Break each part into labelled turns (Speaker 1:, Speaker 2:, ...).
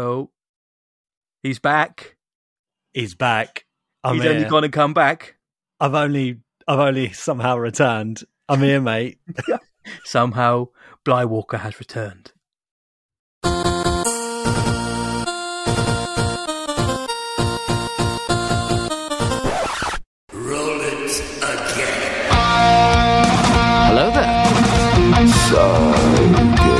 Speaker 1: Oh, he's back.
Speaker 2: He's back. I'm
Speaker 1: he's
Speaker 2: here.
Speaker 1: only going to come back
Speaker 2: I've only, I've only somehow returned. I'm here, mate.
Speaker 1: somehow. Bly Walker has returned.
Speaker 3: Roll it again.
Speaker 4: Hello there.
Speaker 3: You're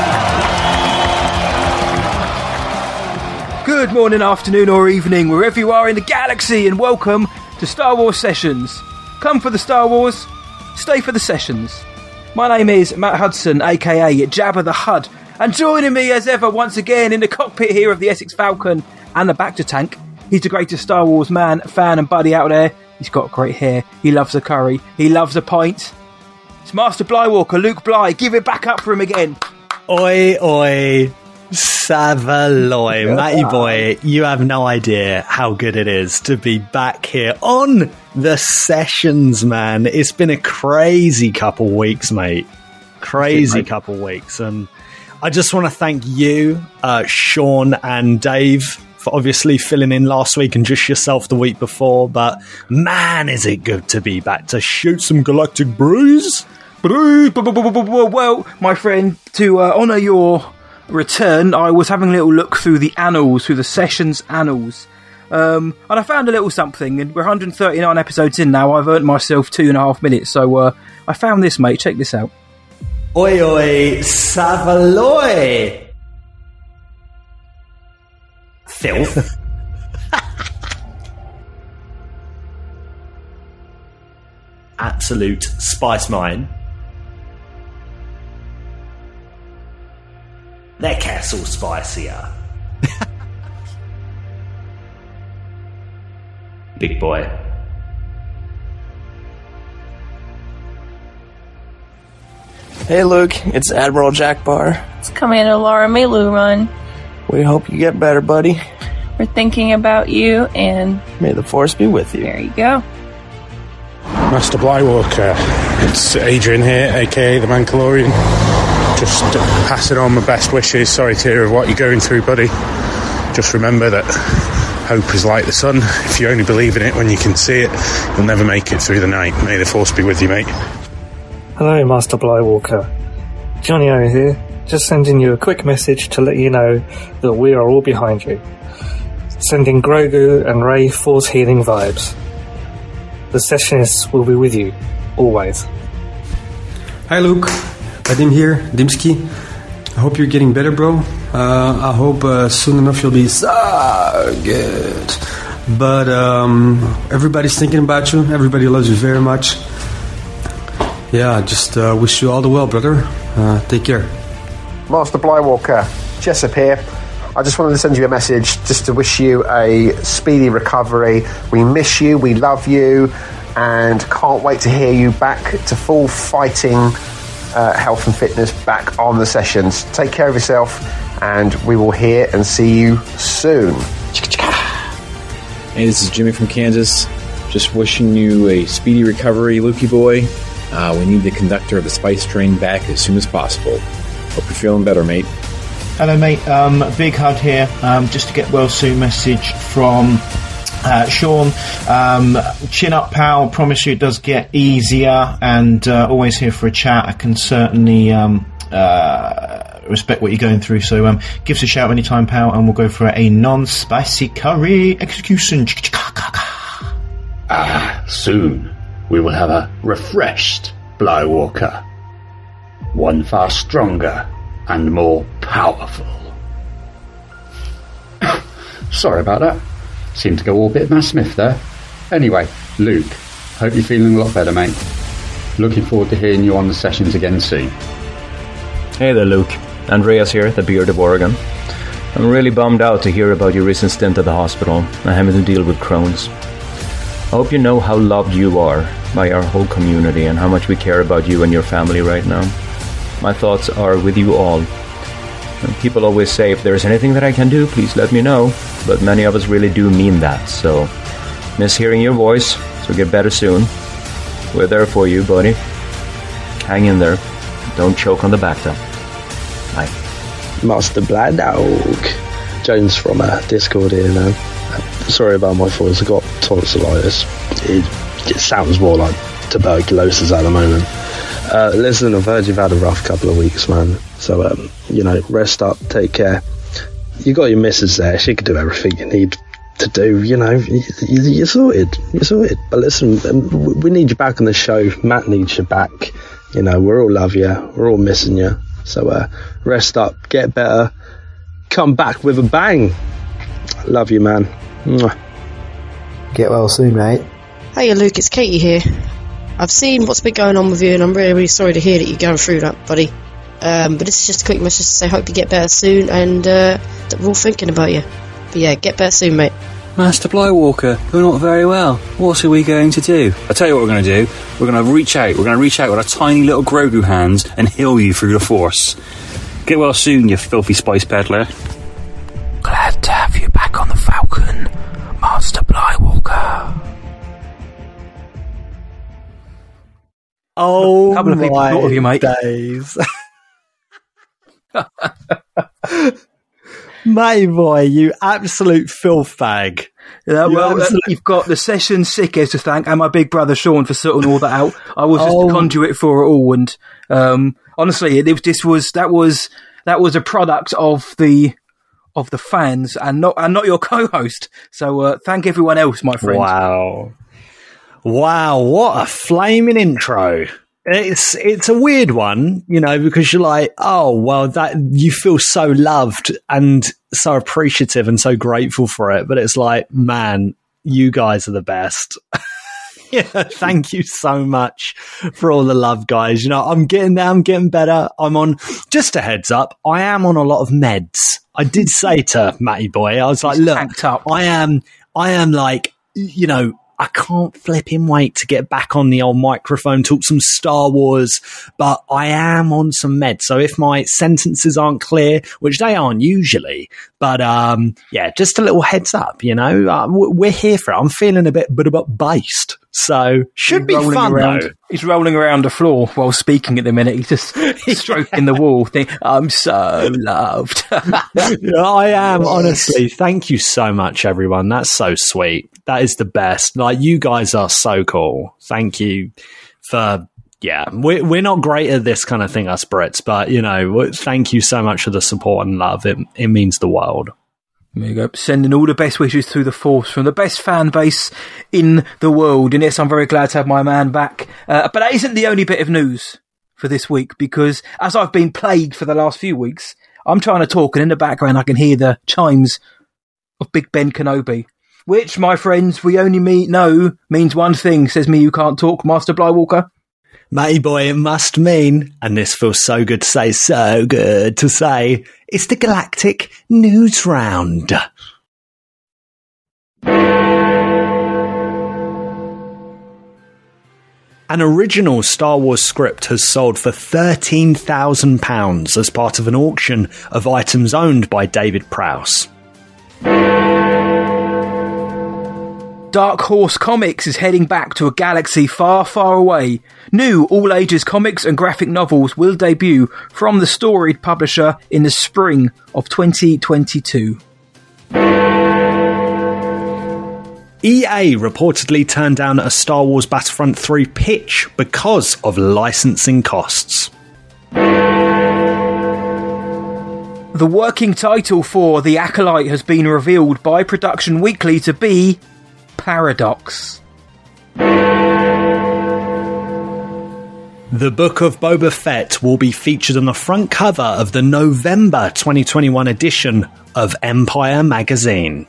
Speaker 1: Good morning, afternoon, or evening, wherever you are in the galaxy, and welcome to Star Wars Sessions. Come for the Star Wars, stay for the sessions. My name is Matt Hudson, aka Jabba the Hud, and joining me as ever once again in the cockpit here of the Essex Falcon and the Bacta tank, he's the greatest Star Wars man, fan, and buddy out there. He's got great hair, he loves a curry, he loves a pint. It's Master Blywalker, Luke Bly. Give it back up for him again.
Speaker 2: Oi, oi, Savaloy, Matty boy. You have no idea how good it is to be back here on the sessions, man. It's been a crazy couple weeks, mate. Crazy
Speaker 1: mate.
Speaker 2: couple weeks, and I just want to thank you, uh, Sean and Dave, for obviously filling in last week and just yourself the week before. But man, is it good to be back to shoot some galactic brews.
Speaker 1: Well, my friend, to uh, honour your return, I was having a little look through the annals, through the sessions annals, um, and I found a little something. And we're 139 episodes in now. I've earned myself two and a half minutes, so uh, I found this, mate. Check this out.
Speaker 2: Oi, oi, Savaloy! Filth. Absolute spice mine. Their castle spicier. Big boy.
Speaker 5: Hey Luke, it's Admiral Jack Barr.
Speaker 6: It's Commander Laura Malu run.
Speaker 5: We hope you get better, buddy.
Speaker 6: We're thinking about you, and
Speaker 5: May the force be with you.
Speaker 6: there you go.
Speaker 7: Master Blywalker. It's Adrian here, aka the Mandalorian. Just passing on my best wishes. Sorry to hear of what you're going through, buddy. Just remember that hope is like the sun. If you only believe in it when you can see it, you'll never make it through the night. May the force be with you, mate.
Speaker 8: Hello, Master Blywalker. Johnny O here. Just sending you a quick message to let you know that we are all behind you. Sending Grogu and Rey force healing vibes. The sessionists will be with you, always.
Speaker 9: Hi Luke, Vadim here, Dimsky. I hope you're getting better, bro. Uh, I hope uh, soon enough you'll be so good. But um, everybody's thinking about you. Everybody loves you very much. Yeah, just uh, wish you all the well, brother. Uh, take care.
Speaker 10: Master Blywalker, Jessup here. I just wanted to send you a message just to wish you a speedy recovery. We miss you, we love you, and can't wait to hear you back to full fighting uh, health and fitness back on the sessions. Take care of yourself, and we will hear and see you soon.
Speaker 11: Hey, this is Jimmy from Kansas. Just wishing you a speedy recovery, Lukey boy. Uh, we need the conductor of the spice train back as soon as possible. Hope you're feeling better, mate.
Speaker 12: Hello, mate. Um, big hug here. Um, just to get well soon message from uh, Sean. Um, chin up, pal. Promise you it does get easier, and uh, always here for a chat. I can certainly um, uh, respect what you're going through. So um, give us a shout anytime, pal, and we'll go for a non-spicy curry execution.
Speaker 13: Ah, soon we will have a refreshed Blywalker. One far stronger and more powerful. Sorry about that. Seemed to go all bit Matt Smith there. Anyway, Luke, hope you're feeling a lot better, mate. Looking forward to hearing you on the sessions again soon.
Speaker 14: Hey there, Luke. Andreas here, the Beard of Oregon. I'm really bummed out to hear about your recent stint at the hospital and having to deal with Crohn's. I hope you know how loved you are by our whole community and how much we care about you and your family right now. My thoughts are with you all. And people always say, if there's anything that I can do, please let me know. But many of us really do mean that, so miss hearing your voice, so get better soon. We're there for you, buddy. Hang in there. Don't choke on the bathtub. Bye.
Speaker 15: Master Black Dog. James from uh, Discord here now. Sorry about my voice, I got tonsillitis. It, it sounds more like tuberculosis at the moment. Uh, listen, I've heard you've had a rough couple of weeks, man. So, um, you know, rest up, take care. You got your missus there, she can do everything you need to do, you know, you, you, you're sorted, you're sorted. But listen, um, we need you back on the show. Matt needs you back. You know, we're all love you, we're all missing you. So, uh, rest up, get better, come back with a bang. Love you, man. Mwah.
Speaker 16: Get well soon, mate.
Speaker 17: Hey, Luke, it's Katie here. I've seen what's been going on with you, and I'm really, really sorry to hear that you're going through that, buddy. Um, but this is just a quick message to say, hope you get better soon, and uh, that we're all thinking about you. But yeah, get better soon, mate.
Speaker 18: Master Blywalker, you're not very well. What are we going to do? I'll tell you what we're going to do. We're going to reach out. We're going to reach out with our tiny little Grogu hands and heal you through the Force. Get well soon, you filthy spice peddler.
Speaker 1: Glad to have you back on the Falcon, Master Blywalker.
Speaker 2: Oh,
Speaker 1: A couple of people
Speaker 2: my
Speaker 1: thought of you, mate.
Speaker 2: days. Matey boy, you absolute filth bag.
Speaker 1: Yeah, well, uh,
Speaker 2: absolute-
Speaker 1: you've got the session sickers to thank, and my big brother Sean for sorting all that out. I was just
Speaker 2: Oh.
Speaker 1: the conduit for it all, and um, honestly, it, it, this was that was that was a product of the of the fans, and not and not your co-host. So uh, thank everyone else, my friend.
Speaker 2: Wow. Wow, what a flaming intro. It's it's a weird one, you know, because you're like, oh well, that you feel so loved and so appreciative and so grateful for it, but it's like, man, you guys are the best. yeah, thank you so much for all the love, guys. You know, I'm getting there, I'm getting better. I'm on just a heads up, I am on a lot of meds. I did say to Matty Boy, I was like, look, I am I am like, you know, I can't flipping wait to get back on the old microphone, talk some Star Wars, but I am on some meds. So if my sentences aren't clear, which they aren't usually, but um, yeah, just a little heads up, you know, uh, we're here for it. I'm feeling a bit, bit about based. So should be fun
Speaker 1: around,
Speaker 2: though.
Speaker 1: He's rolling around the floor while speaking at the minute. He's just stroking the wall. Think, I'm so loved.
Speaker 2: Yeah, I am honestly. Thank you so much, everyone. That's so sweet. That is the best. Like you guys are so cool. Thank you for. Yeah, we're we're not great at this kind of thing, us Brits, but you know, thank you so much for the support and love. It it means the world.
Speaker 1: There you go. Sending all the best wishes through the force from the best fan base in the world. And yes, I'm very glad to have my man back. Uh, but that isn't the only bit of news for this week because as I've been plagued for the last few weeks, I'm trying to talk and in the background I can hear the chimes of Big Ben Kenobi. Which, my friends, we only me know means one thing, says me you can't talk, Master Blywalker.
Speaker 2: Matty boy, it must mean, and this feels so good to say, so good to say, it's the Galactic News Round. An original Star Wars script has sold for £13,000 as part of an auction of items owned by David Prowse.
Speaker 1: Dark Horse Comics is heading back to a galaxy far, far away. New all ages comics and graphic novels will debut from the storied publisher in the spring of 2022.
Speaker 2: EA reportedly turned down a Star Wars Battlefront 3 pitch because of licensing costs.
Speaker 1: The working title for The Acolyte has been revealed by Production Weekly to be Paradox.
Speaker 2: The Book of Boba Fett will be featured on the front cover of the November 2021 edition of Empire magazine.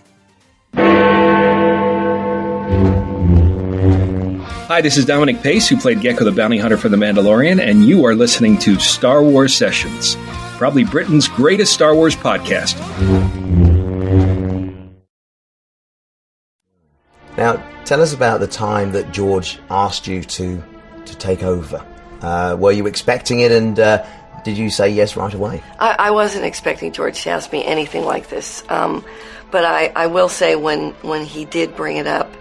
Speaker 19: Hi, this is Dominic Pace, who played Gekko the Bounty Hunter for The Mandalorian, and you are listening to Star Wars Sessions, probably Britain's greatest Star Wars podcast.
Speaker 20: Now, tell us about the time that George asked you to to take over. Uh, were you expecting it, and uh, did you say yes right away?
Speaker 21: I, I wasn't expecting George to ask me anything like this, um, but I, I will say when when he did bring it up,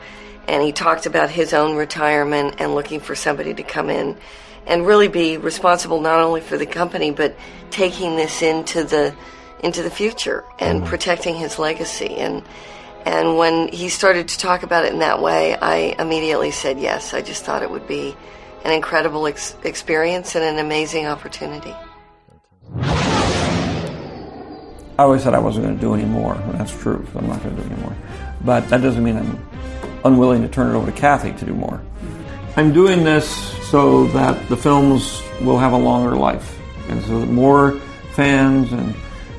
Speaker 21: and he talked about his own retirement and looking for somebody to come in and really be responsible not only for the company but taking this into the into the future and protecting his legacy and and when he started to talk about it in that way I immediately said yes I just thought it would be an incredible ex- experience and an amazing opportunity
Speaker 22: I always said I wasn't going to do any more. and That's true. So I'm not going to do any more. But that doesn't mean I'm unwilling to turn it over to Kathy to do more. I'm doing this so that the films will have a longer life, and so that more fans and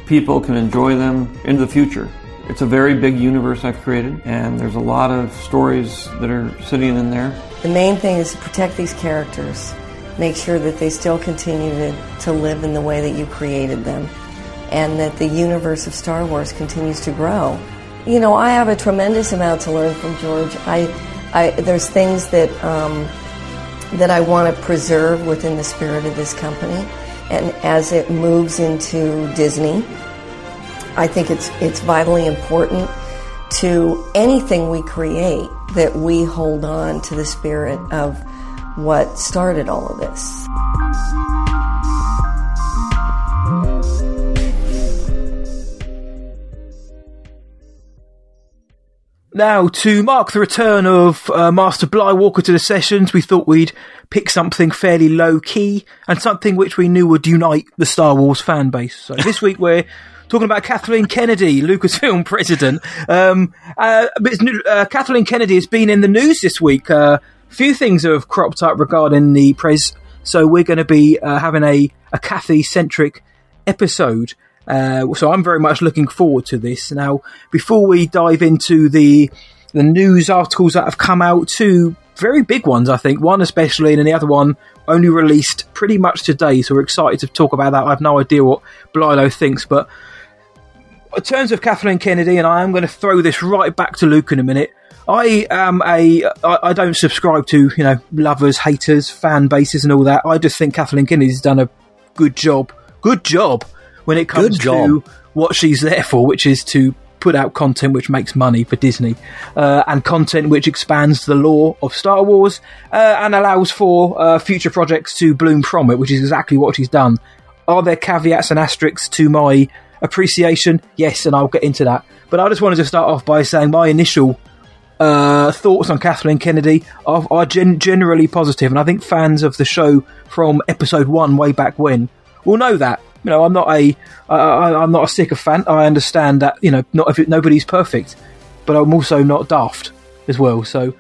Speaker 22: people can enjoy them into the future. It's a very big universe I've created, and there's a lot of stories that are sitting in there.
Speaker 21: The main thing is to protect these characters, make sure that they still continue to, to live in the way that you created them, and that the universe of Star Wars continues to grow. You know, I have a tremendous amount to learn from George. I, I there's things that um, that I want to preserve within the spirit of this company, and as it moves into Disney, I think it's it's vitally important to anything we create that we hold on to the spirit of what started all of this.
Speaker 1: Now, to mark the return of uh, Master Blywalker to the sessions, we thought we'd pick something fairly low key and something which we knew would unite the Star Wars fan base. So this week we're talking about Kathleen Kennedy, Lucasfilm president. Um, uh, uh, Kathleen Kennedy has been in the news this week. Uh, a few things have cropped up regarding the press, so we're going to be uh, having a, a Kathy centric episode. Uh, so I'm very much looking forward to this. Now, before we dive into the the news articles that have come out, two very big ones, I think. One especially, and then the other one only released pretty much today. So we're excited to talk about that. I have no idea what Blilo thinks, but in terms of Kathleen Kennedy, and I am going to throw this right back to Luke in a minute. I am a. I, I don't subscribe to you know lovers, haters, fan bases, and all that. I just think Kathleen Kennedy's done a good job. Good job when it comes to what she's there for, which is to put out content which makes money for Disney, uh, and content which expands the lore of Star Wars uh, and allows for uh, future projects to bloom from it, which is exactly what she's done. Are there caveats and asterisks to my appreciation? Yes, and I'll get into that. But I just wanted to start off by saying my initial uh, thoughts on Kathleen Kennedy are, are gen- generally positive, and I think fans of the show from episode one, way back when, will know that. You know, I'm not a, I'm not a sycophant. I understand that you know, not if it, nobody's perfect, but I'm also not daft as well. So,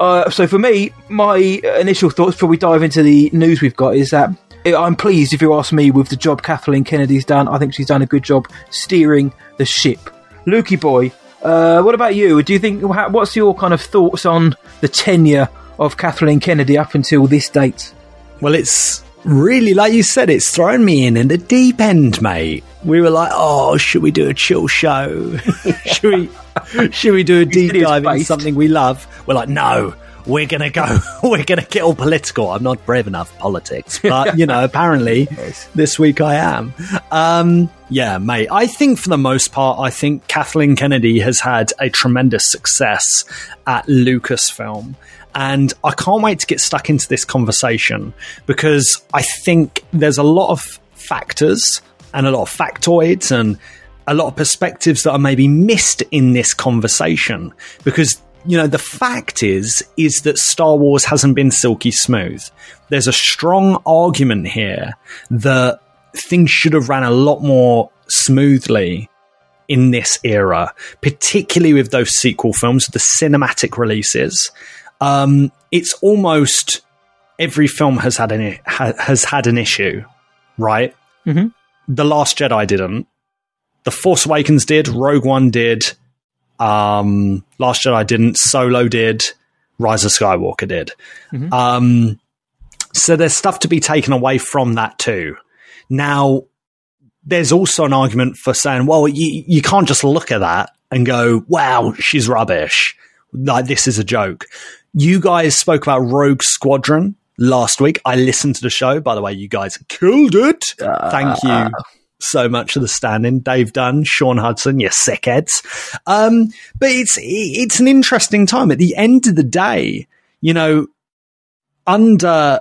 Speaker 1: uh, so for me, my initial thoughts before we dive into the news we've got is that I'm pleased, if you ask me, with the job Kathleen Kennedy's done. I think she's done a good job steering the ship. Lukey boy, uh, what about you? Do you think what's your kind of thoughts on the tenure of Kathleen Kennedy up until this date?
Speaker 2: Well, it's really, like you said, it's thrown me in in the deep end, mate. We were like, oh, should we do a chill show? should we? Should we do a deep dive into something we love? We're like, no. We're gonna go. We're gonna get all political. I'm not brave enough politics, but you know, apparently this week I am. Um, yeah, mate. I think for the most part, I think Kathleen Kennedy has had a tremendous success at Lucasfilm. And I can't wait to get stuck into this conversation because I think there's a lot of factors and a lot of factoids and a lot of perspectives that are maybe missed in this conversation because you know the fact is is that Star Wars hasn't been silky smooth. There's a strong argument here that things should have ran a lot more smoothly in this era, particularly with those sequel films, the cinematic releases. Um, it's almost every film has had an ha, has had an issue, right?
Speaker 1: Mm-hmm.
Speaker 2: The Last Jedi didn't. The Force Awakens did. Rogue One did. Um, Last Jedi didn't. Solo did. Rise of Skywalker did.
Speaker 1: Mhm.
Speaker 2: Um, so there's stuff to be taken away from that too. Now, there's also an argument for saying, well, you, you can't just look at that and go, wow, she's rubbish. Like, this is a joke. You guys spoke about Rogue Squadron last week. I listened to the show. By the way, you guys killed it. Thank you so much of the standing. Dave Dunn, Sean Hudson, you sickheads. Um, but it's, it's an interesting time. At the end of the day, you know, under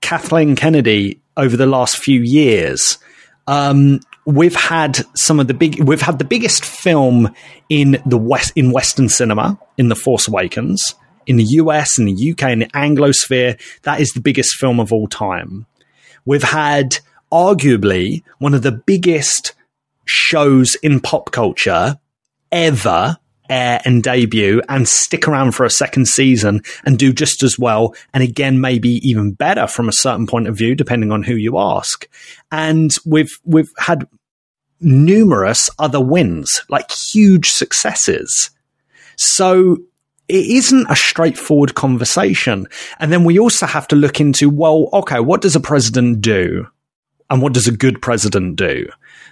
Speaker 2: Kathleen Kennedy over the last few years, um, we've had some of the big, we've had the biggest film in the West, in Western cinema, in The Force Awakens, in the US, in the UK, in the Anglosphere. That is the biggest film of all time. We've had arguably one of the biggest shows in pop culture ever air and debut and stick around for a second season and do just as well and again maybe even better from a certain point of view depending on who you ask. And we've we've had numerous other wins like huge successes. So it isn't a straightforward conversation. And then we also have to look into well okay what does a president do and what does a good president do?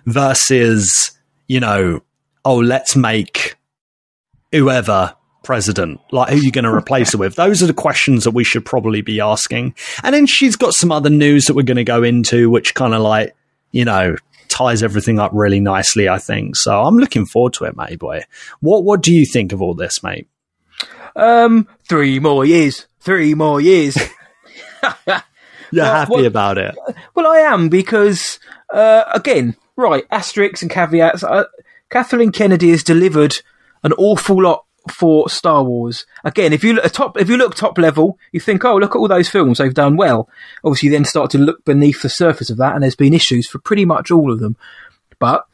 Speaker 2: Versus you know oh let's make whoever president like who are you going to replace her with? Those are the questions that we should probably be asking. And then she's got some other news that we're going to go into which kind of like you know ties everything up really nicely i think. So i'm looking forward to it mate boy. What what do you think of all this mate?
Speaker 1: Um, three more years. Three more years.
Speaker 2: you're
Speaker 1: Well,
Speaker 2: happy
Speaker 1: well-
Speaker 2: about it
Speaker 1: Well, I am because, uh, again, right, asterisks and caveats. Uh, Kathleen Kennedy has delivered an awful lot for Star Wars. Again, if you look top, if you look top level, you think, oh, look at all those films they've done well. Obviously, you then start to look beneath the surface of that, and there's been issues for pretty much all of them. But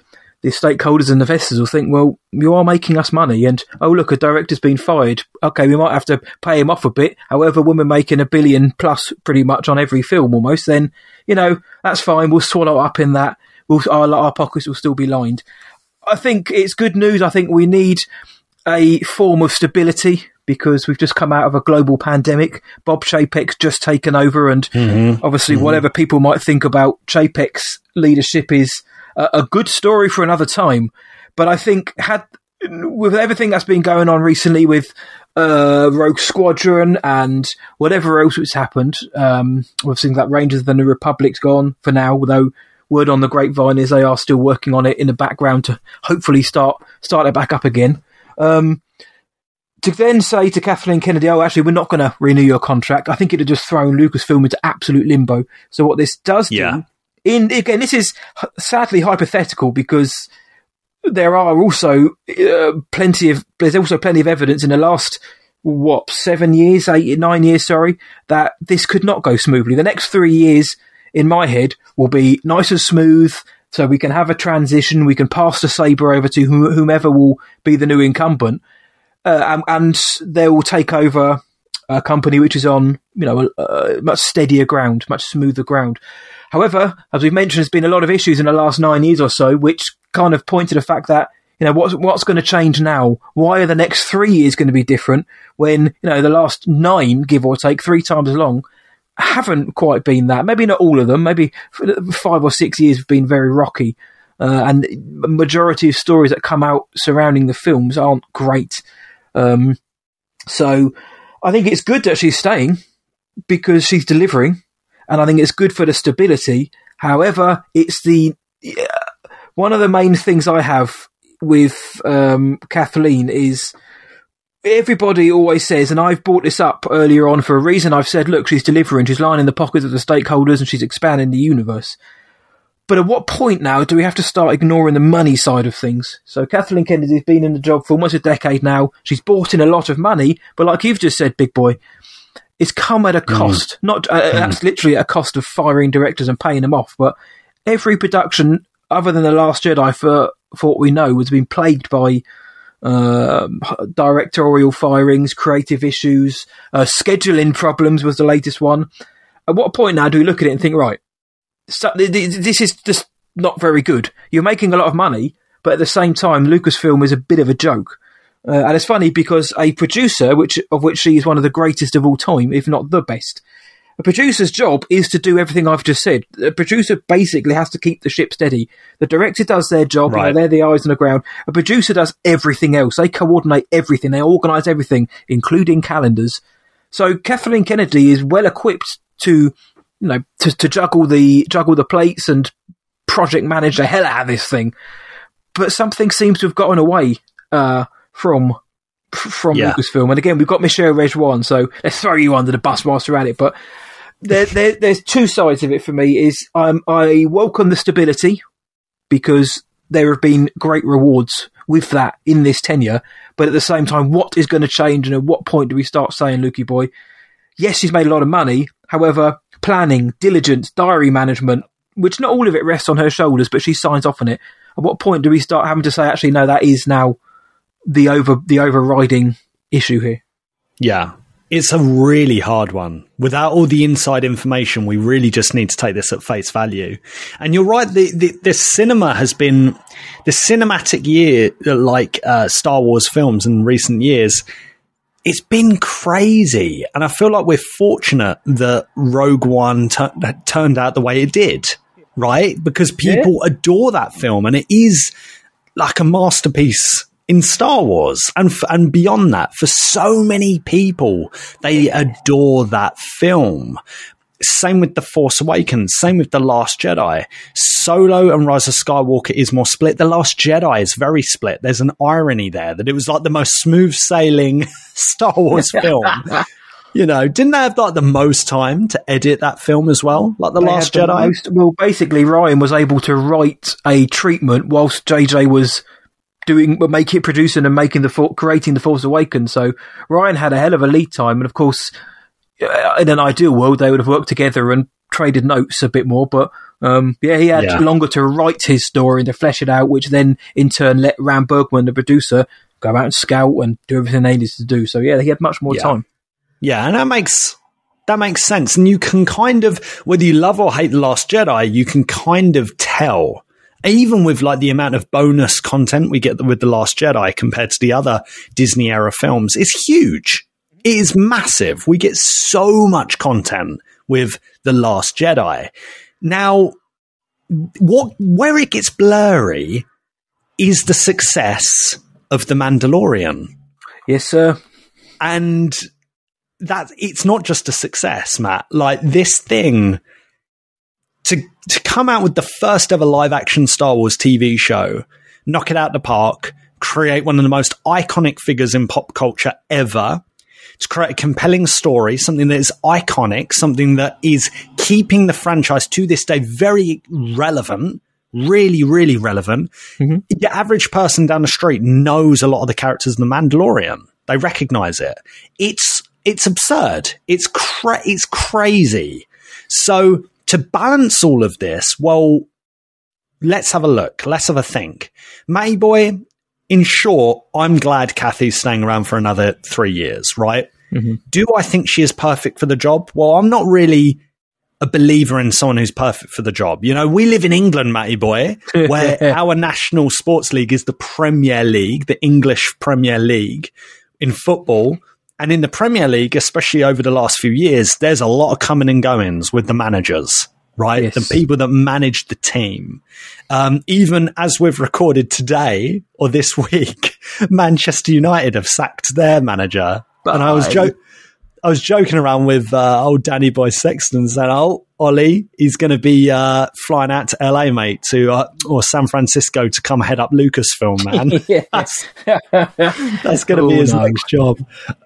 Speaker 1: the stakeholders and investors will think, well, you are making us money, and oh, look, a director's been fired. Okay, we might have to pay him off a bit. However, when we're making a billion plus pretty much on every film almost, then, you know, that's fine. We'll swallow up in that. We'll, our, our pockets will still be lined. I think it's good news. I think we need a form of stability because we've just come out of a global pandemic. Bob Chapek's just taken over, and
Speaker 2: Mhm.
Speaker 1: obviously,
Speaker 2: Mhm.
Speaker 1: whatever people might think about Chapek's leadership is a, good story for another time. But I think had with everything that's been going on recently with uh, Rogue Squadron and whatever else that's happened, um, with things like Rangers of the New Republic's gone for now, although word on the grapevine is they are still working on it in the background to hopefully start start it back up again. Um, to then say to Kathleen Kennedy, "Oh, actually, we're not going to renew your contract," I think it'd have just thrown Lucasfilm into absolute limbo. So what this does do, in again, this is sadly hypothetical because there are also uh, plenty of there's also plenty of evidence in the last what seven years, eight, nine years, sorry, that this could not go smoothly. The next three years, in my head, will be nice and smooth. So we can have a transition. We can pass the saber over to whomever will be the new incumbent, uh, and, and they will take over a company which is on you know uh, much steadier ground, much smoother ground. However, as we've mentioned, there's been a lot of issues in the last nine years or so, which kind of point to the fact that you know what's what's going to change now. Why are the next three years going to be different when you know the last nine, give or take, three times as long, haven't quite been that. Maybe not all of them. Maybe five or six years have been very rocky, uh, and majority of stories that come out surrounding the films aren't great. Um, so I think it's good that she's staying because she's delivering, and I think it's good for the stability. However, it's the yeah, one of the main things I have with um, Kathleen is everybody always says, and I've brought this up earlier on for a reason. I've said, look, she's delivering, she's lining the pockets of the stakeholders, and she's expanding the universe. But at what point now do we have to start ignoring the money side of things? So Kathleen Kennedy's been in the job for almost a decade now. She's brought in a lot of money, but like you've just said, big boy, it's come at a cost. Not uh, that's literally at a cost of firing directors and paying them off. But every production, other than the Last Jedi, for for what we know, has been plagued by um, directorial firings, creative issues, uh, scheduling problems was the latest one. At what point now do we look at it and think, right, so, th- th- this is just not very good. You're making a lot of money, but at the same time, Lucasfilm is a bit of a joke. Uh, and it's funny because a producer, which of which she is one of the greatest of all time, if not the best, a producer's job is to do everything I've just said. A producer basically has to keep the ship steady. The director does their job, you know, they're the eyes on the ground. A producer does everything else. They coordinate everything. They organise everything, including calendars. So Kathleen Kennedy is well equipped to, you know, to, to juggle the juggle the plates and project manage the hell out of this thing. But something seems to have gotten away uh, from from
Speaker 2: Yeah.
Speaker 1: Lucasfilm. And again, we've got Michelle Rejwan, so let's throw you under the bus whilst we're at it. But there, there, there's two sides of it for me. Is um, I welcome the stability because there have been great rewards with that in this tenure. But at the same time, what is going to change, and at what point do we start saying, "Lukey boy"? Yes, he's made a lot of money. However, planning, diligence, diary management, which not all of it rests on her shoulders, but she signs off on it. At what point do we start having to say, actually, no, that is now the over the overriding issue here?
Speaker 2: Yeah. It's a really hard one. Without all the inside information, we really just need to take this at face value. And you're right, the, the, the cinema has been, the cinematic year, like uh, Star Wars films in recent years, it's been crazy. And I feel like we're fortunate that Rogue One tu- turned out the way it did, right? Because people adore that film and it is like a masterpiece in Star Wars and f- and beyond that for so many people they adore that film. Same with the Force Awakens same with the Last Jedi. Solo and Rise of Skywalker is more split. The Last Jedi is very split. There's an irony there that it was like the most smooth sailing Star Wars film. You know didn't they have like the most time to edit that film as well? Like the
Speaker 1: They
Speaker 2: Last
Speaker 1: the
Speaker 2: Jedi?
Speaker 1: most- well, basically, Rian was able to write a treatment whilst JJ was doing, making, it producing, and making the For- creating the Force Awakens. So Rian had a hell of a lead time, and of course, uh, in an ideal world, they would have worked together and traded notes a bit more. But um, yeah, he had
Speaker 2: Yeah.
Speaker 1: longer to write his story and to flesh it out, which then in turn let Ram Bergman, the producer, go out and scout and do everything they needed to do. So yeah, he had much more
Speaker 2: Yeah.
Speaker 1: time.
Speaker 2: Yeah, and that makes that makes sense. And you can kind of whether you love or hate The Last Jedi, you can kind of tell. Even with like the amount of bonus content we get with The Last Jedi compared to the other Disney era films, it's huge. It is massive. We get so much content with The Last Jedi. Now, what where it gets blurry is the success of The Mandalorian.
Speaker 1: Yes, sir.
Speaker 2: And that it's not just a success, Matt. Like this thing to to come out with the first ever live action Star Wars TV show, knock it out the park, create one of the most iconic figures in pop culture ever. To create a compelling story, something that is iconic, something that is keeping the franchise to this day very relevant, really, really relevant. Mm-hmm. The average person down the street knows a lot of the characters in The Mandalorian. They recognize it. It's it's absurd. It's cra- it's crazy. So to balance all of this, well, let's have a look. Let's have a think. Matty boy, in short, I'm glad Kathy's staying around for another three years, right? Mm-hmm. Do I think she is perfect for the job? Well, I'm not really a believer in someone who's perfect for the job. You know, we live in England, Matty boy, where our national sports league is the Premier League, the English Premier League in football. And in the Premier League, especially over the last few years, there's a lot of coming and goings with the managers, right? The people that manage the team. Um, even as we've recorded today or this week, Manchester United have sacked their manager. and I was joking. I was joking around with uh, old Danny Boy Sexton saying, "Oh, Ollie, he's going to be uh, flying out to LA, mate, to uh, or San Francisco to come head up Lucasfilm, man. that's that's going to
Speaker 1: Oh,
Speaker 2: be his
Speaker 1: no.
Speaker 2: next job.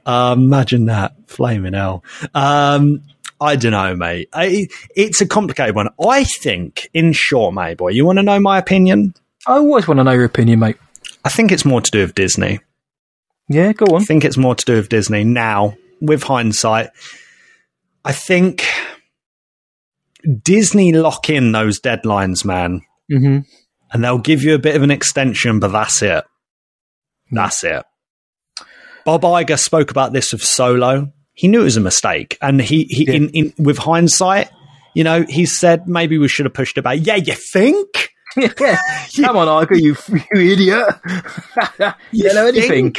Speaker 2: Um, imagine that, flaming hell. Um, I don't know, mate. I, it's a complicated one. I think, in short, mate, boy, you want to know my opinion?
Speaker 1: I always want to know your opinion, mate.
Speaker 2: I think it's more to do with Disney.
Speaker 1: Yeah, go on.
Speaker 2: I think it's more to do with Disney now, with hindsight. I think Disney lock in those deadlines, man,
Speaker 1: Mm-hmm.
Speaker 2: and they'll give you a bit of an extension, but that's it. That's it. Bob Iger spoke about this with Solo. He knew it was a mistake, and he, he in, in with hindsight, you know, he said maybe we should have pushed it back. Yeah, you think?
Speaker 1: yeah, come on, Iger, you, you idiot. you know anything.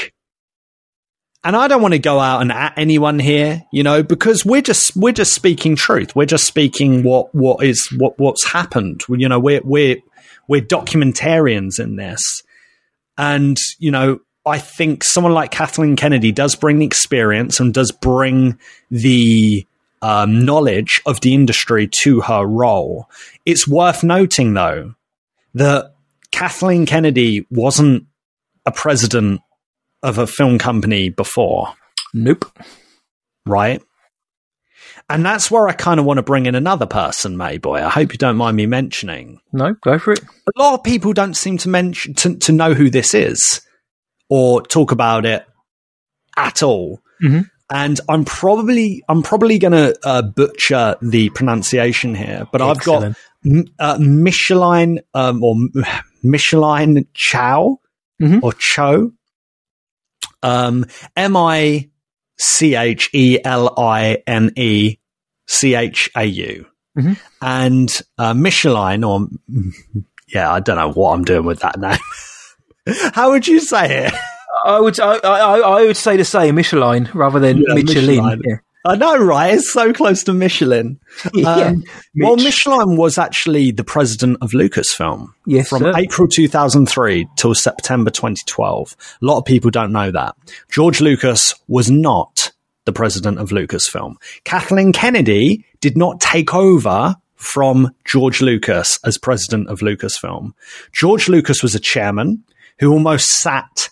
Speaker 2: And I don't want to go out and at anyone here, you know, because we're just we're just speaking truth. We're just speaking what what is what what's happened. You know, we're we're we're documentarians in this, and you know, I think someone like Kathleen Kennedy does bring the experience and does bring the um, knowledge of the industry to her role. It's worth noting, though, that Kathleen Kennedy wasn't a president of a film company before.
Speaker 1: Nope.
Speaker 2: Right? And that's where I kind of want to bring in another person, Mayboy. I hope you don't mind me mentioning.
Speaker 1: No, go for it.
Speaker 2: A lot of people don't seem to mention to, to know who this is or talk about it at all.
Speaker 1: Mm-hmm.
Speaker 2: And I'm probably I'm probably going to uh, butcher the pronunciation here, but
Speaker 1: Excellent.
Speaker 2: I've got uh, Micheline um, or Micheline Chow or Cho. Um, M I C H E L I N E C H A U.
Speaker 1: Mhm.
Speaker 2: And uh, Micheline, or yeah, I don't know what I'm doing with that name. How would you say it?
Speaker 1: I would I, I, I would say the same Michelin rather than
Speaker 2: Yeah,
Speaker 1: Michelin.
Speaker 2: Michelin.
Speaker 1: Yeah.
Speaker 2: I know, right? It's so close to Michelin.
Speaker 1: Yeah,
Speaker 2: Um, well, Michelin was actually the president of Lucasfilm.
Speaker 1: Yes,
Speaker 2: from
Speaker 1: sir.
Speaker 2: April 2003 till September 2012. A lot of people don't know that. George Lucas was not the president of Lucasfilm. Kathleen Kennedy did not take over from George Lucas as president of Lucasfilm. George Lucas was a chairman who almost sat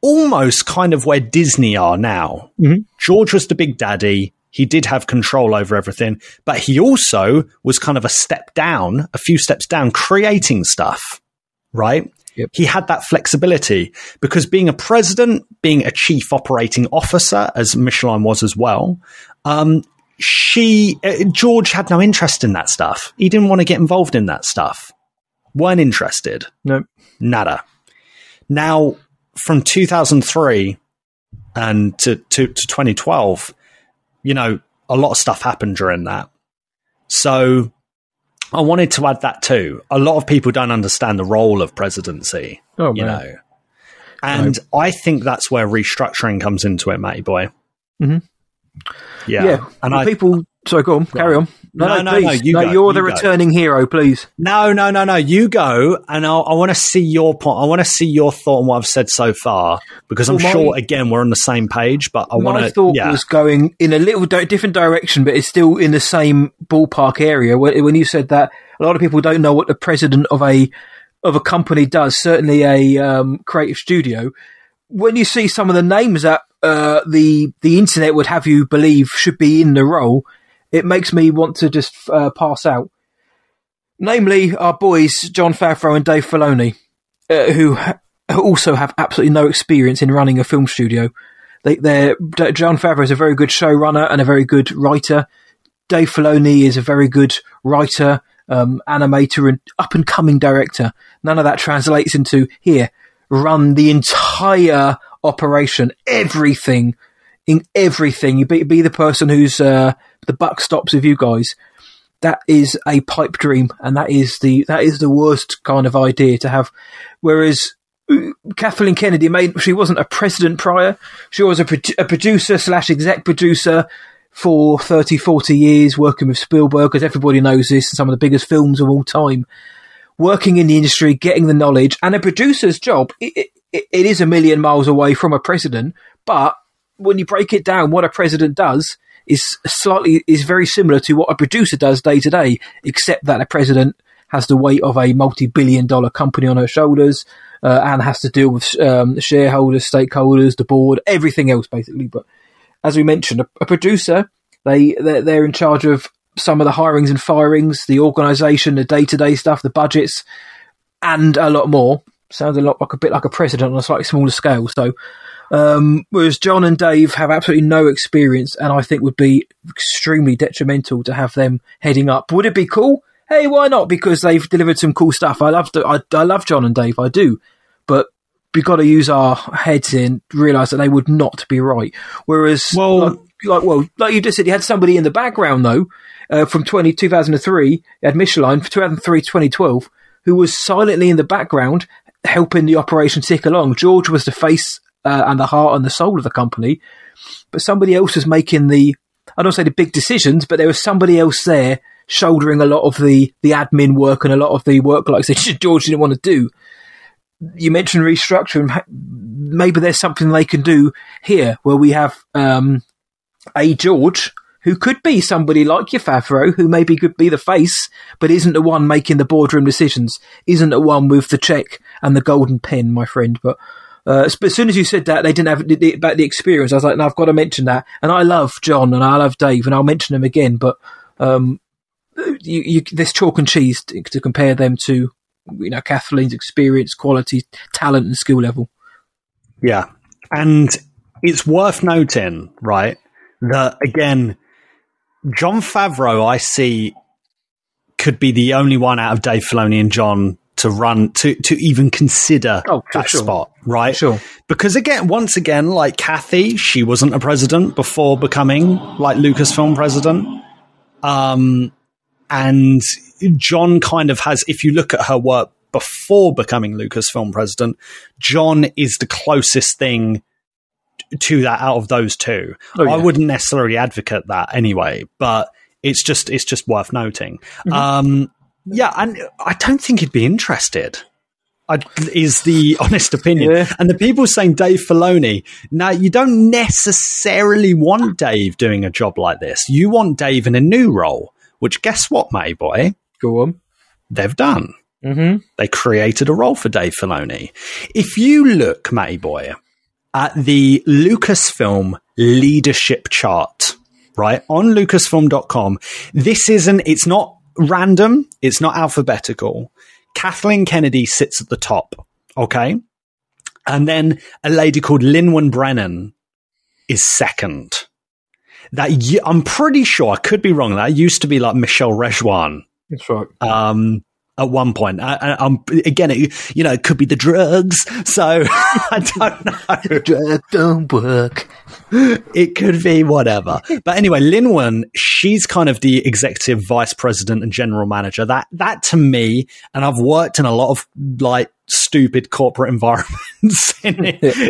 Speaker 2: almost kind of where Disney are now. George was the big daddy. He did have control over everything, but he also was kind of a step down, a few steps down, creating stuff, right? He had that flexibility because being a president, being a chief operating officer, as Michelin was as well, um, she uh, George had no interest in that stuff. He didn't want to get involved in that stuff. weren't interested.
Speaker 1: No,
Speaker 2: nada. Now, from 2003 and to, to, to 2012, you know, a lot of stuff happened during that. So I wanted to add that too. A lot of people don't understand the role of presidency,
Speaker 1: Oh,
Speaker 2: you
Speaker 1: man.
Speaker 2: know. And I think that's where restructuring comes into it, matey boy.
Speaker 1: Mhm.
Speaker 2: Yeah.
Speaker 1: Yeah.
Speaker 2: And
Speaker 1: Well,
Speaker 2: I,
Speaker 1: people. so go on. Carry on. No,
Speaker 2: No,
Speaker 1: no,
Speaker 2: no,
Speaker 1: please.
Speaker 2: no, you
Speaker 1: no
Speaker 2: go,
Speaker 1: you're the
Speaker 2: go.
Speaker 1: returning hero, please.
Speaker 2: No, no, no, no. You go, and I'll, I want to see your point. I want to see your thought on what I've said so far, because I'm
Speaker 1: my-
Speaker 2: sure again we're on the same page. But I want to.
Speaker 1: Thought
Speaker 2: Yeah,
Speaker 1: was going in a little di- different direction, but it's still in the same ballpark area. When, when you said that, a lot of people don't know what the president of a of a company does. Certainly, a um, creative studio. When you see some of the names that uh, the the internet would have you believe should be in the role, it makes me want to just uh, pass out. Namely, our boys Jon Favreau and Dave Filoni, uh, who also have absolutely no experience in running a film studio. They, Jon Favreau is a very good showrunner and a very good writer. Dave Filoni is a very good writer, um, animator, and up and coming director. None of that translates into here. Run the entire operation, everything, in everything. You be, be the person who's uh, the buck stops with you guys. That is a pipe dream, and that is the that is the worst kind of idea to have. Whereas uh, Kathleen Kennedy made she wasn't a president prior. She was a, produ- a producer slash exec producer for 30, 40 years, working with Spielberg, because everybody knows this, some of the biggest films of all time. Working in the industry, getting the knowledge, and a producer's job, it, it, it is a million miles away from a president, but when you break it down, what a president does is slightly is very similar to what a producer does day to day, except that a president has the weight of a multi-billion dollar company on her shoulders uh, and has to deal with um, shareholders, stakeholders, the board, everything else basically. But as we mentioned, a, a producer they they're, they're in charge of some of the hirings and firings, the organisation, the day to day stuff, the budgets, and a lot more. Sounds a lot like a bit like a president on a slightly smaller scale. So, um, whereas Jon and Dave have absolutely no experience, and I think would be extremely detrimental to have them heading up. Would it be cool? Hey, why not? Because they've delivered some cool stuff. I love I, I love Jon and Dave. I do, but we've got to use our heads in, realise that they would not be right. Whereas, well, like, like, well, like you just said, you had somebody in the background though, uh, from 20, 2003, you had Michelin for 2003, 2012, who was silently in the background helping the operation tick along. George was the face uh, and the heart and the soul of the company, but somebody else was making the I don't say the big decisions, but there was somebody else there shouldering a lot of the the admin work and a lot of the work, like George didn't want to do. You mentioned restructuring. Maybe there's something they can do here where we have um, a George who could be somebody like your Favreau, who maybe could be the face, but isn't the one making the boardroom decisions, isn't the one with the check and the golden pen, my friend. But uh, as soon as you said that, they didn't have the, about the experience. I was like, no, I've got to mention that. And I love Jon and I love Dave, and I'll mention them again. But um, you, you, chalk and cheese to, to compare them to, you know, Kathleen's experience, quality, talent, and skill level.
Speaker 2: Yeah, and it's worth noting, right, that again, Jon Favreau, I see, could be the only one out of Dave Filoni and Jon to run to to even consider
Speaker 1: oh,
Speaker 2: that
Speaker 1: sure.
Speaker 2: spot, right?
Speaker 1: Sure.
Speaker 2: Because again, once again, like Kathy, she wasn't a president before becoming like Lucasfilm president. Um, and Jon kind of has, if you look at her work before becoming Lucasfilm president, Jon is the closest thing to that out of those two.
Speaker 1: Oh, yeah.
Speaker 2: I wouldn't necessarily advocate that anyway, but it's just it's just worth noting.
Speaker 1: Mm-hmm.
Speaker 2: Um, yeah, and I don't think he'd be interested. I, is the honest opinion. And the people saying Dave Filoni. Now, you don't necessarily want Dave doing a job like this. You want Dave in a new role, which guess what, Matty Boy?
Speaker 1: Go on.
Speaker 2: They've done.
Speaker 1: Mm-hmm.
Speaker 2: They created a role for Dave Filoni. If you look, Matty Boy, at the Lucasfilm leadership chart, right, on lucasfilm.com, this isn't, it's not random, it's not alphabetical. Kathleen Kennedy sits at the top, okay? And then a lady called Lynwen Brennan is second. That I'm pretty sure, I could be wrong, that used to be like Michelle Rejwan
Speaker 1: That's right.
Speaker 2: um, at one point. I, I'm again, it, you know, it could be the drugs. So I don't know.
Speaker 1: Drug don't work.
Speaker 2: It could be whatever. But anyway, Lynwen, she's kind of the executive vice president and general manager. That that to me, and I've worked in a lot of like stupid corporate environments in,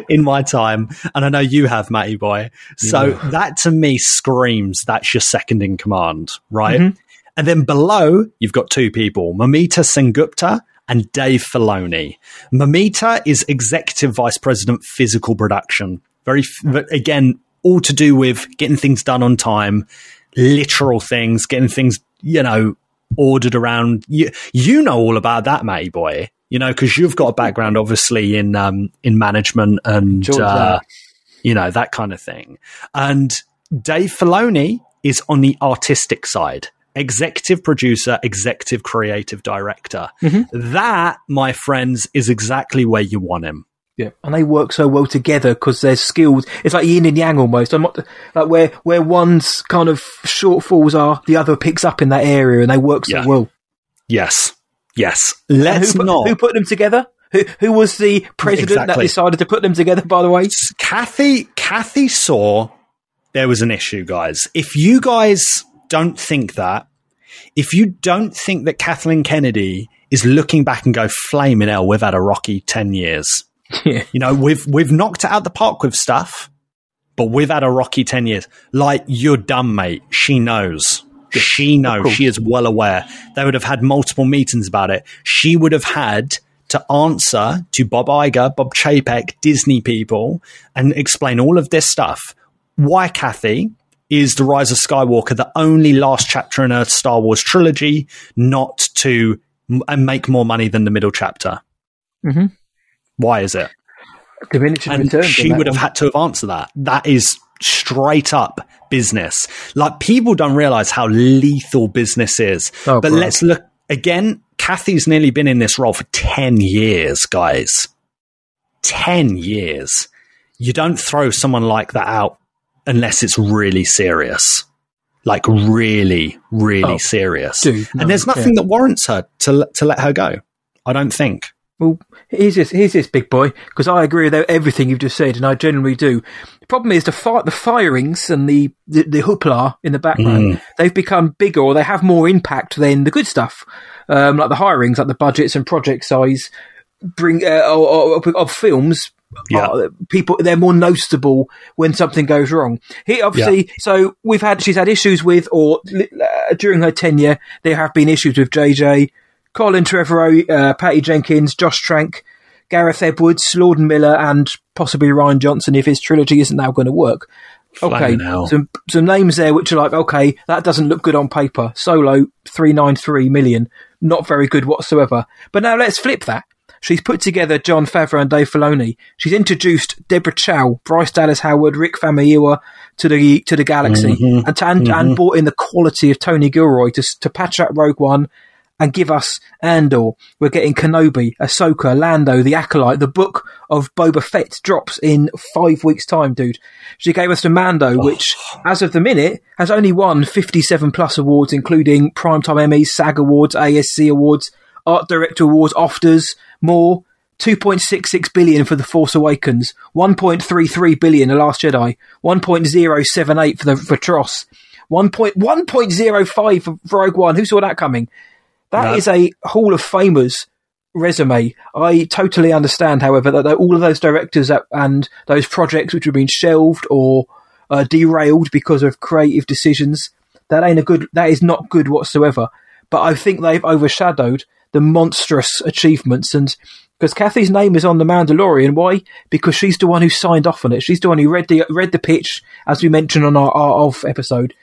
Speaker 2: in my time, and I know you have, Matty boy. So
Speaker 1: Yeah.
Speaker 2: that to me screams that's your second in command, right?
Speaker 1: Mhm.
Speaker 2: And then below, you've got two people, Mamita Sengupta and Dave Filoni. Mamita is Executive Vice President Physical Production. Very, again, all to do with getting things done on time, literal things, getting things, you know, ordered around. You, you know all about that, Matty boy. You know, because you've got a background, obviously, in um, in management and uh, you know that kind of thing. And Dave Filoni is on the artistic side, executive producer, executive creative director.
Speaker 1: Mm-hmm.
Speaker 2: That, my friends, is exactly where you want him.
Speaker 1: Yeah, and they work so well together because they're skilled. It's like yin and yang almost. I'm not like where where one's kind of shortfalls are, the other picks up in that area, and they work so
Speaker 2: Yeah.
Speaker 1: well.
Speaker 2: Yes, yes. Let's
Speaker 1: who put,
Speaker 2: not.
Speaker 1: Who put them together? Who who was the president that decided to put them together? By the way,
Speaker 2: Kathy Kathy saw there was an issue, guys. If you guys don't think that, if you don't think that Kathleen Kennedy is looking back and go flaming hell, we've had a rocky ten years.
Speaker 1: Yeah.
Speaker 2: You know, we've we've knocked it out the park with stuff, but we've had a rocky ten years. Like you're dumb, mate. She knows. She knows. She is well aware. They would have had multiple meetings about it. She would have had to answer to Bob Iger, Bob Chapek, Disney people, and explain all of this stuff. Why Kathy is the Rise of Skywalker the only last chapter in a Star Wars trilogy not to and make more money than the middle chapter?
Speaker 1: Mhm.
Speaker 2: Why is it?
Speaker 1: diminishing
Speaker 2: and
Speaker 1: returns.
Speaker 2: she would have
Speaker 1: one.
Speaker 2: had to have answered that. That is straight up business. Like people don't realize how lethal business is.
Speaker 1: Oh,
Speaker 2: but
Speaker 1: bro.
Speaker 2: let's look again. Kathy's nearly been in this role for 10 years, guys. 10 years. You don't throw someone like that out unless it's really serious. Like really, really
Speaker 1: Oh,
Speaker 2: serious.
Speaker 1: dude, no,
Speaker 2: and there's nothing
Speaker 1: yeah.
Speaker 2: that warrants her to, to let her go. I don't think.
Speaker 1: Well, here's this, here's this big boy, because I agree with everything you've just said, and I generally do. The problem is the fi- the firings and the, the, the hoopla in the background,
Speaker 2: Mm.
Speaker 1: they've become bigger or they have more impact than the good stuff. Um, like the hirings, like the budgets and project size bring uh, of, of, of films
Speaker 2: Yeah.
Speaker 1: are- people they're more noticeable when something goes wrong. He obviously so we've had she's had issues with or uh, during her tenure there have been issues with JJ, Colin Trevorrow, uh, Patty Jenkins, Josh Trank, Gareth Edwards, Lord and Miller, and possibly Rian Johnson if his trilogy isn't now going to work. Okay, some some names there which are like okay that doesn't look good on paper. Solo three nine three million, not very good whatsoever. But now let's flip that. She's put together Jon Favreau and Dave Filoni. She's introduced Deborah Chow, Bryce Dallas Howard, Rick Famuyiwa to the to the galaxy,
Speaker 2: Mhm.
Speaker 1: and, and and
Speaker 2: Mhm.
Speaker 1: brought in the quality of Tony Gilroy to to patch up Rogue One and give us Andor. We're getting Kenobi, Ahsoka, Lando, the Acolyte. The book of Boba Fett drops in five weeks' time, dude. She gave us the Mando, which, as of the minute, has only won 57 plus awards, including Primetime Emmys, SAG Awards, ASC Awards, Art Director Awards, Ofters, more. 2.66 billion for The Force Awakens, 1.33 billion The Last Jedi, 1.078 for the for TROS, 1. 1.05 for Rogue One. Who saw that coming? That
Speaker 2: No.
Speaker 1: is a Hall of Famers resume. I totally understand, however, that all of those directors and those projects which have been shelved or uh, derailed because of creative decisions, that ain't a good. That is not good whatsoever. But I think they've overshadowed the monstrous achievements and. Because Kathy's name is on the Mandalorian, why? Because she's the one who signed off on it. She's the one who read the read the pitch, as we mentioned on our, our off episode.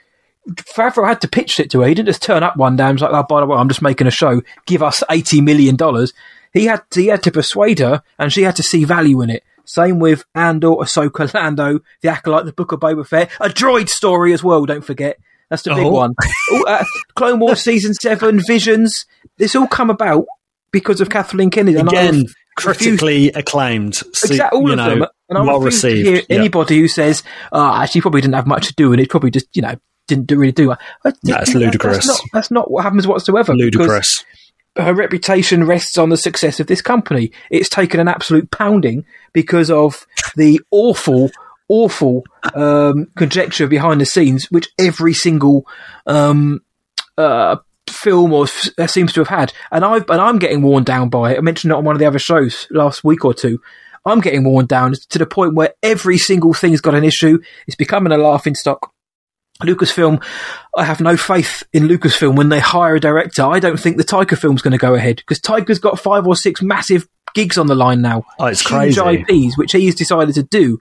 Speaker 1: Favreau had to pitch it to her. He didn't just turn up one day and was like, "Oh, by the way, I'm just making a show. Give us eighty million dollars." He had to, he had to persuade her, and she had to see value in it. Same with Andor, Ahsoka, Lando, the Acolyte, the Book of Boba Fett, a droid story as well. Don't forget, that's the big
Speaker 2: Oh.
Speaker 1: one. All, uh, Clone Wars season seven, Visions. This all come about because of Kathleen Kennedy. And
Speaker 2: Again,
Speaker 1: I've refused-
Speaker 2: critically acclaimed. So,
Speaker 1: Exactly, all
Speaker 2: you
Speaker 1: of
Speaker 2: know,
Speaker 1: them. And I
Speaker 2: well
Speaker 1: refuse to
Speaker 2: received.
Speaker 1: hear anybody who says, oh, actually, probably didn't have much to do, and it probably just, you know, didn't really do. it." I-
Speaker 2: That's
Speaker 1: that-
Speaker 2: ludicrous.
Speaker 1: That's not, that's not what happens whatsoever.
Speaker 2: Ludicrous.
Speaker 1: Her reputation rests on the success of this company. It's taken an absolute pounding because of the awful, awful um, conjecture behind the scenes, which every single um, uh, film or f- uh, seems to have had, and I and I'm getting worn down by it. I mentioned it on one of the other shows last week or two. I'm getting worn down to the point where every single thing's got an issue. It's becoming a laughing stock. Lucasfilm, I have no faith in Lucasfilm when they hire a director. I don't think the Taika film's going to go ahead because Taika's got five or six massive gigs on the line now.
Speaker 2: Oh, it's
Speaker 1: Huge
Speaker 2: crazy.
Speaker 1: IPs, which he's decided to do.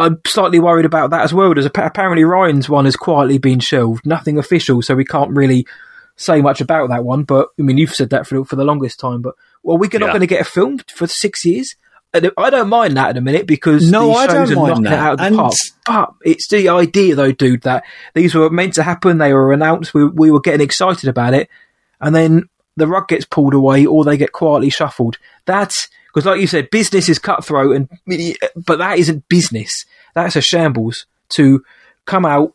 Speaker 1: I'm slightly worried about that as well. There's appa- apparently Rian's one has quietly been shelved. Nothing official, so we can't really say much about that one. But I mean, you've said that for for the longest time. But well, we're not
Speaker 2: Yeah.
Speaker 1: going to get a film for six years. I don't mind that in a minute because
Speaker 2: No,
Speaker 1: these
Speaker 2: I
Speaker 1: shows
Speaker 2: don't
Speaker 1: are
Speaker 2: mind
Speaker 1: knocking it
Speaker 2: that.
Speaker 1: out of the
Speaker 2: And-
Speaker 1: park. But it's the idea, though, dude, that these were meant to happen. They were announced. We, we were getting excited about it, and then the rug gets pulled away, or they get quietly shuffled. That's because, like you said, business is cutthroat, and but that isn't business. That's a shambles to come out.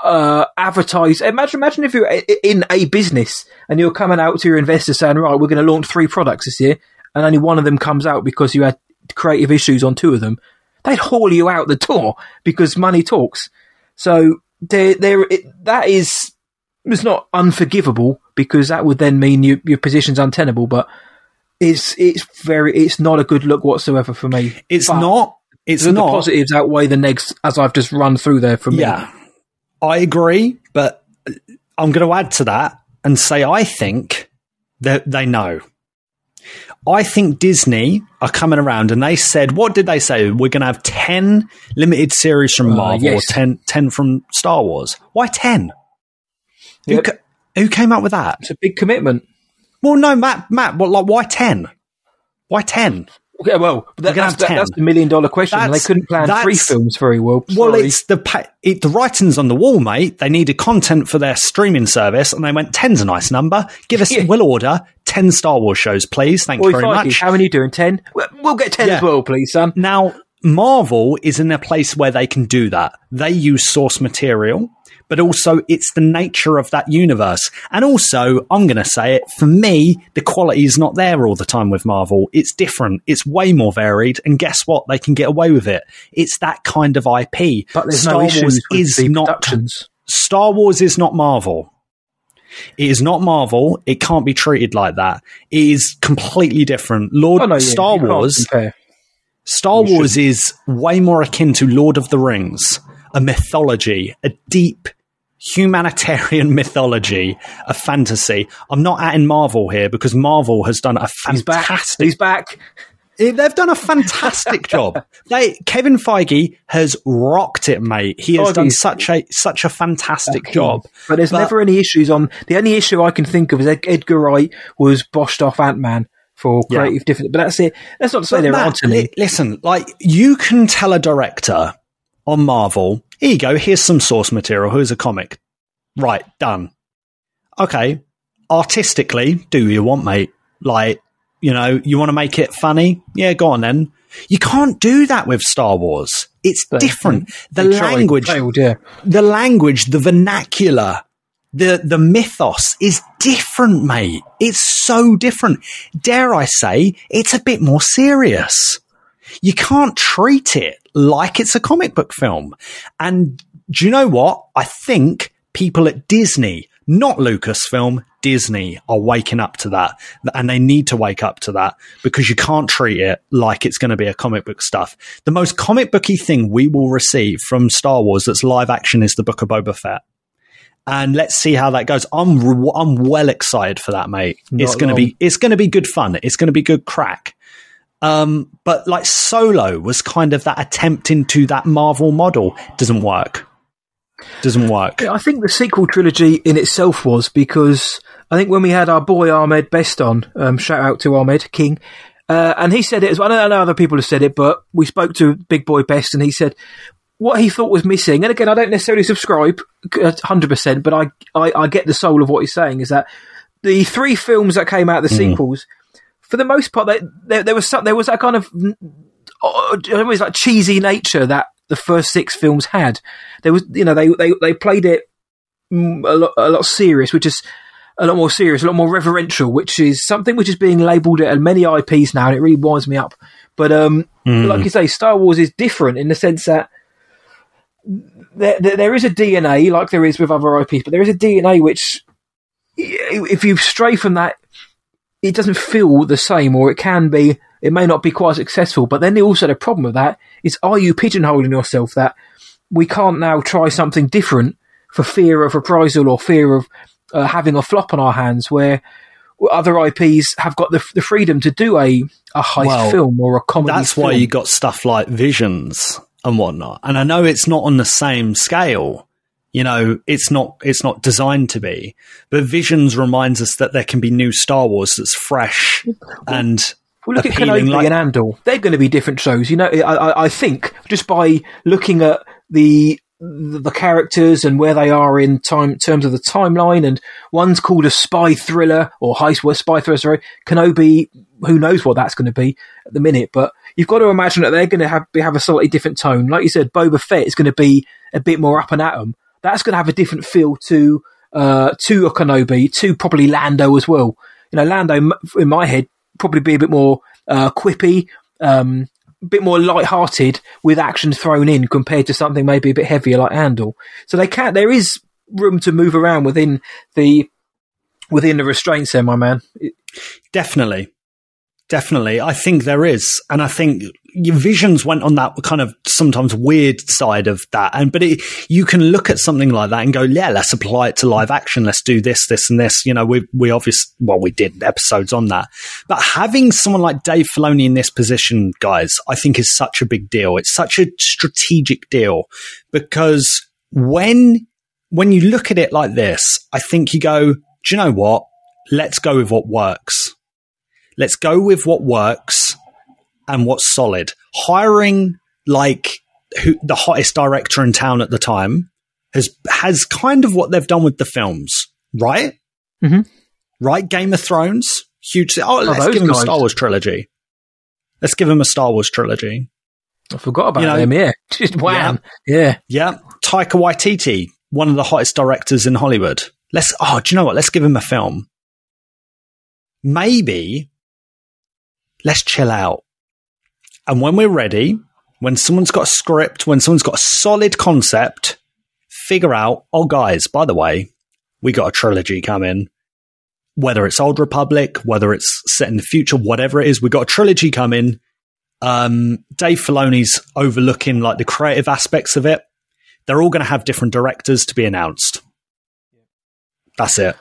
Speaker 1: Uh, advertise. Imagine, imagine if you're in a business and you're coming out to your investors saying, "Right, we're going to launch three products this year," and only one of them comes out because you had creative issues on two of them they'd haul you out the door because money talks. So there, there, that is it's not unforgivable because that would then mean you, your position's untenable. But it's it's very it's not a good look whatsoever for me.
Speaker 2: It's
Speaker 1: But
Speaker 2: not. It's
Speaker 1: the,
Speaker 2: not.
Speaker 1: The positives outweigh the negs as I've just run through there for me.
Speaker 2: Yeah, I agree, but I'm going to add to that and say I think that they know. I think Disney are coming around and they said, what did they say? We're going to have 10 limited series from
Speaker 1: Uh,
Speaker 2: Marvel
Speaker 1: yes.
Speaker 2: or 10, 10 from Star Wars. Why 10? Who,
Speaker 1: Yep.
Speaker 2: ca- who came up with that?
Speaker 1: It's a big commitment.
Speaker 2: Well, no, Matt, Matt, what, like, why 10? Why 10?
Speaker 1: Okay, well, that, that's, that, that's the million dollar question.
Speaker 2: That's-
Speaker 1: they couldn't plan three films very well.
Speaker 2: Well, it's the pa- it, the writing's on the wall, mate. They needed content for their streaming service, and they went ten's a nice number. Give us, we'll order ten Star Wars shows, please. Thank
Speaker 1: Boy,
Speaker 2: you very
Speaker 1: Feige,
Speaker 2: much.
Speaker 1: How many are you doing? Ten. We'll, we'll get ten
Speaker 2: Yeah.
Speaker 1: as well, please, son.
Speaker 2: Now, Marvel is in a place where they can do that. They use source material, but also it's the nature of that universe. And also, I'm going to say it, for me, the quality is not there all the time with Marvel. It's different. It's way more varied. And guess what? They can get away with it. It's that kind of IP.
Speaker 1: But there's
Speaker 2: Star
Speaker 1: no
Speaker 2: Wars
Speaker 1: issues with
Speaker 2: is
Speaker 1: the
Speaker 2: not
Speaker 1: productions.
Speaker 2: Star Wars is not Marvel. It is not Marvel. It can't be treated like that. It is completely different. Lord
Speaker 1: Oh, no, yeah,
Speaker 2: Star
Speaker 1: you
Speaker 2: Wars. Star Wars is way more akin to Lord of the Rings, a mythology, a deep humanitarian mythology, a fantasy. I'm not adding Marvel here because Marvel has done a fantastic.
Speaker 1: He's back.
Speaker 2: Eh, they've done a fantastic job. They Kevin Feige has rocked it, mate. He has done such a such a fantastic job.
Speaker 1: But there's never any issues on. The only issue I can think of is Edgar Wright was boshed off Ant Man for
Speaker 2: Yeah.
Speaker 1: creative difference. But that's it. That's not to say
Speaker 2: But
Speaker 1: there
Speaker 2: Matt,
Speaker 1: aren't any.
Speaker 2: listen, like you can tell a director on Marvel, here you go, here's some source material, here's a comic. Right, done. Okay, artistically, do you want, mate? Like, you know, you want to make it funny? Yeah, go on then. You can't do that with Star Wars. It's different.
Speaker 1: Um, the
Speaker 2: language,
Speaker 1: failed, yeah.
Speaker 2: the language, the vernacular, the the mythos is different, mate. It's so different. Dare I say, it's a bit more serious. You can't treat it like it's a comic book film. And do you know what? I think people at Disney, not Lucasfilm, Disney are waking up to that. And they need to wake up to that because you can't treat it like it's going to be a comic book stuff. The most comic booky thing we will receive from Star Wars that's live action is the Book of Boba Fett. And let's see how that goes. I'm re- I'm well excited for that, mate.
Speaker 1: Not
Speaker 2: it's going to be it's going to be good fun. It's going to be good crack. Um, but like Solo was kind of that attempt into that Marvel model. Doesn't work. Doesn't work.
Speaker 1: I think the sequel trilogy in itself was because I think when we had our boy Ahmed Best on, um, shout out to Ahmed King, uh, and he said it as well. I know, other people have said it, but we spoke to Big Boy Best, and he said what he thought was missing. And again, I don't necessarily subscribe hundred percent, but I, I I get the soul of what he's saying. Is that the three films that came out, the sequels, for the most part, there, there was some, there was that kind of was like cheesy nature that the first six films had. There was, you know, they they they played it mm, a lot a lot serious, which is a lot more serious, a lot more reverential, which is something which is being labelled at many IPs now, and it really winds me up. But um,
Speaker 2: Mm.
Speaker 1: like you say, Star Wars is different in the sense that there, there, there is a DNA like there is with other IPs, but there is a DNA which, if you stray from that, it doesn't feel the same, or it can be. It may not be quite successful. But then also the problem with that is, are you pigeonholing yourself that we can't now try something different for fear of reprisal or fear of uh, having a flop on our hands, where other IPs have got the, the freedom to do a a heist
Speaker 2: Well,
Speaker 1: film or a comedy.
Speaker 2: That's why you got stuff like Visions and whatnot. And I know it's not on the same scale. You know, it's not it's not designed to be. But Visions reminds us that there can be new Star Wars that's fresh and
Speaker 1: Well, look at
Speaker 2: appealing.
Speaker 1: Kenobi
Speaker 2: like,
Speaker 1: and Andor. They're going to be different shows. You know, I, I, I think just by looking at the the characters and where they are in time terms of the timeline, and one's called a spy thriller or heist well, spy thriller. Sorry, Kenobi. Who knows what that's going to be at the minute? But you've got to imagine that they're going to have have a slightly different tone. Like you said, Boba Fett is going to be a bit more up and at at 'em. That's going to have a different feel to uh, to a Kenobi, to probably Lando as well. You know, Lando in my head probably be a bit more uh, quippy, um, a bit more light-hearted with action thrown in compared to something maybe a bit heavier like Andor. So they can there is room to move around within the within the restraints there, my man.
Speaker 2: Definitely. Definitely. I think there is. And I think your visions went on that kind of sometimes weird side of that. And, but it, you can look at something like that and go, yeah, let's apply it to live action. Let's do this, this and this. You know, we, we obviously, well, we did episodes on that, but having someone like Dave Filoni in this position, guys, I think is such a big deal. It's such a strategic deal because when, when you look at it like this, I think you go, do you know what? Let's go with what works. Let's go with what works and what's solid. Hiring like who, the hottest director in town at the time has has kind of what they've done with the films, right?
Speaker 1: Mm-hmm.
Speaker 2: Right, Game of Thrones, huge. Oh, let's
Speaker 1: those
Speaker 2: give him a. Star Wars trilogy. Let's give him a Star Wars trilogy.
Speaker 1: I forgot about
Speaker 2: You know-
Speaker 1: them. Yeah, just wham. Yeah.
Speaker 2: Yeah, Taika Waititi, one of the hottest directors in Hollywood. Let's. Oh, do you know what? Let's give him a film. Maybe let's chill out. And when we're ready, when someone's got a script, when someone's got a solid concept, figure out, oh, guys, by the way, we got a trilogy coming. Whether it's Old Republic, whether it's set in the future, whatever it is, we got a trilogy coming. Um, Dave Filoni's overlooking like the creative aspects of it. They're all going to have different directors to be announced. That's it.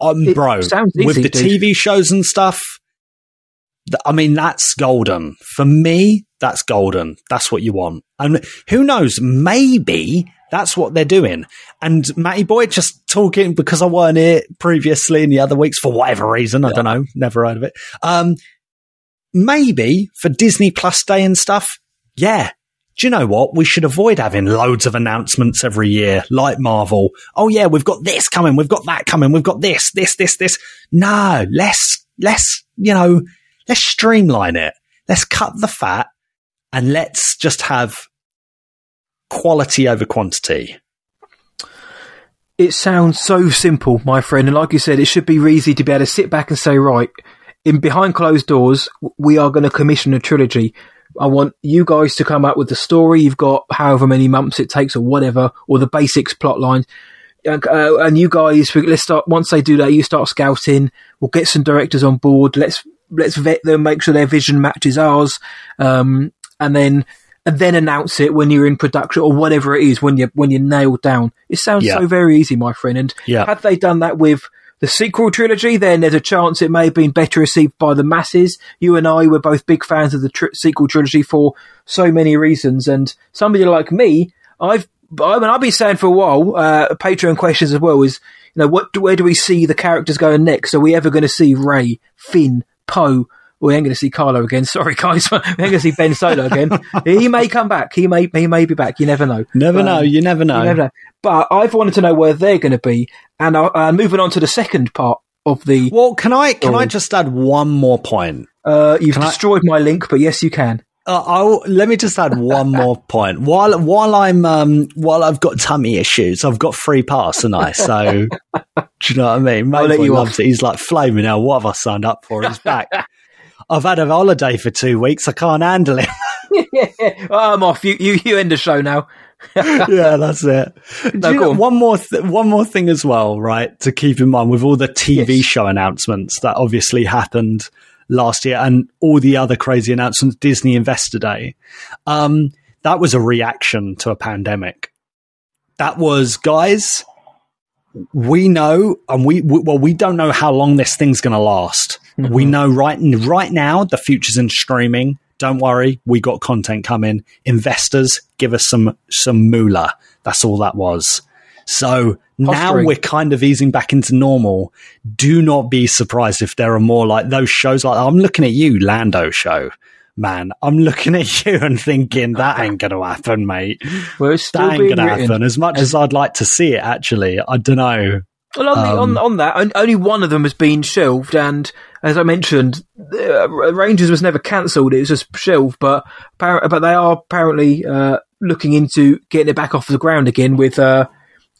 Speaker 2: Um, bro,
Speaker 1: sounds
Speaker 2: with the. TV shows and stuff, I mean, that's golden. For me, that's golden. That's what you want. And who knows, maybe that's what they're doing. And Matty Boy just talking because I weren't here previously in the other weeks for whatever reason. I don't know. Never heard of it. Um, maybe for Disney Plus Day and stuff. Yeah. Do you know what? We should avoid having loads of announcements every year, like Marvel. Oh yeah, we've got this coming, we've got that coming, we've got this, this, this, this. No, let's, let's, you know, let's streamline it. Let's cut the fat and let's just have quality over quantity.
Speaker 1: It sounds so simple, my friend, and like you said, it should be easy to be able to sit back and say, right, in behind closed doors, we are going to commission a trilogy. I want you guys to come up with the story. You've got however many months it takes, or whatever, or the basics plot line. Uh, uh, and you guys, let's start. Once they do that, you start scouting. We'll get some directors on board. Let's let's vet them, make sure their vision matches ours, um, and then and then announce it when you're in production or whatever it is when you when you're nailed down. It sounds
Speaker 2: Yeah.
Speaker 1: so very easy, my friend. And
Speaker 2: Yeah.
Speaker 1: had they done that with the sequel trilogy, then there's a chance it may have been better received by the masses. You and I were both big fans of the tr- sequel trilogy for so many reasons, and somebody like me, I've I mean, I've been saying for a while, uh, Patreon questions as well is, you know, what, where do we see the characters going next? Are we ever going to see Rey, Finn, Poe? We ain't going to see Kylo again. Sorry, guys. we ain't going to see Ben Solo again. he may come back. He may, he may be back. You never know.
Speaker 2: Never
Speaker 1: Um,
Speaker 2: know. You never know.
Speaker 1: you never know. But I've wanted to know where they're going to be, and uh, moving on to the second part of the.
Speaker 2: Well, can I can I just add one more point?
Speaker 1: Uh, you've
Speaker 2: Can I-
Speaker 1: destroyed my link, but yes, you can.
Speaker 2: Uh, I'll, let me just add one more point. While while I'm um, while I've got tummy issues, I've got free pass, and I so do you know what I mean?
Speaker 1: You
Speaker 2: loves
Speaker 1: off.
Speaker 2: it. He's like flaming out. What have I signed up for? He's back. I've had a holiday for two weeks. I can't handle it.
Speaker 1: Oh, I'm off. You, you, you end the show now.
Speaker 2: yeah, that's it.
Speaker 1: No,
Speaker 2: you know-
Speaker 1: on.
Speaker 2: one more, th- one more thing as well, right? To keep in mind with all the TV show announcements that obviously happened last year, and all the other crazy announcements, Disney Investor Day. Um, that was a reaction to a pandemic. That was, guys. We know, and we, we well, we don't know how long this thing's going to last. Mm-hmm. We know right right now the future's in streaming. Don't worry, we got content coming. Investors, give us some some moolah. That's all that was. So now we're kind of easing back into normal. Do not be surprised if there are more like those shows. Like I'm looking at you, Lando show. Man, I'm looking at you and thinking that ain't going to happen, mate.
Speaker 1: Well, it's still
Speaker 2: that ain't going to happen. As much as I'd like to see it, actually, I don't know.
Speaker 1: Well, on, the,
Speaker 2: Um,
Speaker 1: on, on that, only one of them has been shelved, and as I mentioned, uh, Rangers was never cancelled; it was just shelved. But but they are apparently uh, looking into getting it back off the ground again with. Uh,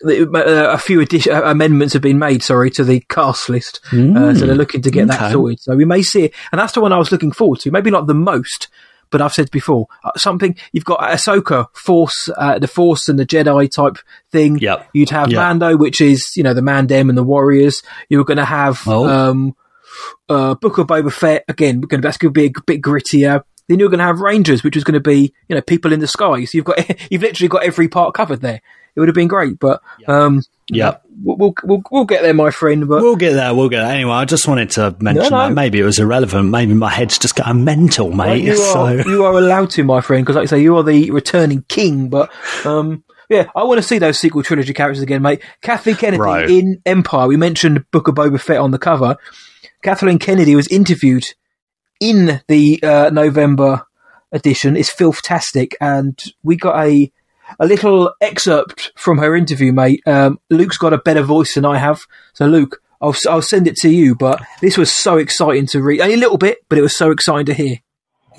Speaker 1: a few addition, uh, amendments have been made, sorry, to the cast list. uh,
Speaker 2: Mm.
Speaker 1: so they're looking to get that sorted. So we may see it. And that's the one I was looking forward to. Maybe not the most, but I've said before, uh, something, you've got Ahsoka, Force, uh, the Force and the Jedi type thing.
Speaker 2: Yep.
Speaker 1: You'd have
Speaker 2: Yep.
Speaker 1: Mando, which is, you know, the Mandem and the Warriors. You're going to have,
Speaker 2: Oh.
Speaker 1: um, uh, Book of Boba Fett. Again, gonna- that's going to be a bit grittier. Then you're going to have Rangers, which is going to be, you know, people in the sky. So you've got, you've literally got every part covered there. It would have been great, but, um,
Speaker 2: Yep.
Speaker 1: we'll, we'll, we'll, we'll get there, my friend. But
Speaker 2: We'll get there. We'll get there. Anyway, I just wanted to mention
Speaker 1: no.
Speaker 2: that. Maybe it was irrelevant. Maybe my head's just got a mental, mate.
Speaker 1: you,
Speaker 2: so
Speaker 1: are, you are allowed to, my friend, because like I say, you are the returning king. But um, yeah, I want to see those sequel trilogy characters again, mate. Kathleen Kennedy
Speaker 2: Right.
Speaker 1: in Empire. We mentioned Book of Boba Fett on the cover. Kathleen Kennedy was interviewed in the uh, November edition. It's filthtastic, and we got a a little excerpt from her interview, mate. Um, Luke's got a better voice than I have, so Luke. I'll, I'll send it to you, but this was so exciting to read. Only a little bit, but it was so exciting to hear.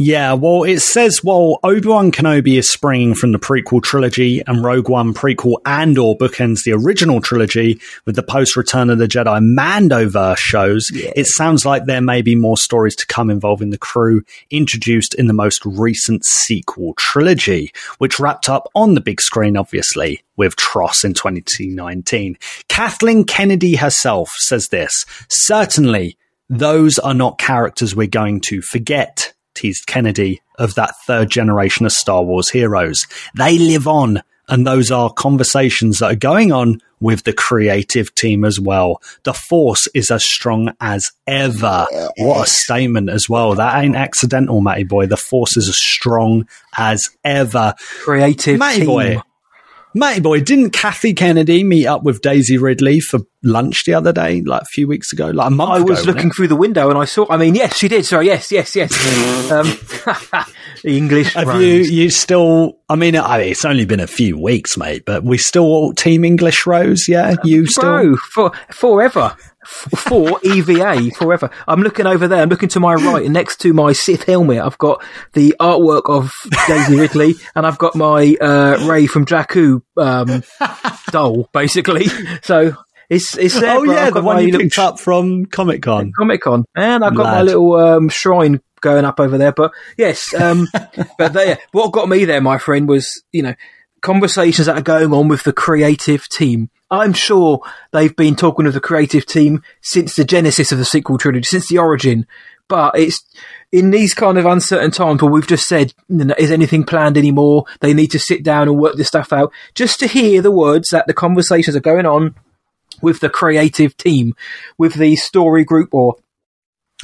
Speaker 2: Yeah, well, it says, well, Obi-Wan Kenobi is springing from the prequel trilogy and Rogue One prequel Andor bookends the original trilogy with the post-Return of the Jedi Mandoverse shows. It sounds like there may be more stories to come involving the crew introduced in the most recent sequel trilogy, which wrapped up on the big screen, obviously, with TROS in 2019. Kathleen Kennedy herself says this, certainly those are not characters we're going to forget. He's Kennedy of that third generation of Star Wars heroes. They live on, and those are conversations that are going on with the creative team as well. The Force is as strong as ever. What a statement as well. That ain't accidental, Matty boy. The Force is as strong as ever.
Speaker 1: Creative
Speaker 2: Matty
Speaker 1: team.
Speaker 2: boy. Matty boy, didn't Kathy Kennedy meet up with Daisy Ridley for lunch the other day, like a few weeks ago, like a month
Speaker 1: I
Speaker 2: ago?
Speaker 1: was
Speaker 2: wasn't
Speaker 1: looking through the window and I saw. I mean, yes, she did. Sorry, yes, yes, yes. um, the English.
Speaker 2: Have
Speaker 1: Rose.
Speaker 2: you you still? I mean, I it's only been a few weeks, mate, but we still all team English Rose. Yeah, you still.
Speaker 1: Bro, for forever. For EVA, forever. I'm looking over there. I'm looking to my right, and next to my Sith helmet, I've got the artwork of Daisy Ridley, and I've got my uh, Rey from Jakku um, doll, basically. So it's it's there.
Speaker 2: oh yeah, the one you
Speaker 1: little
Speaker 2: picked up from Comic Con.
Speaker 1: Comic Con, and I've got my little um, shrine going up over there. But yes, um, but there, what got me there, my friend, was you know conversations that are going on with the creative team. I'm sure they've been talking with the creative team since the genesis of the sequel trilogy, since the origin. But it's in these kind of uncertain times where we've just said, is anything planned anymore? They need to sit down and work this stuff out. Just to hear the words that the conversations are going on with the creative team, with the story group or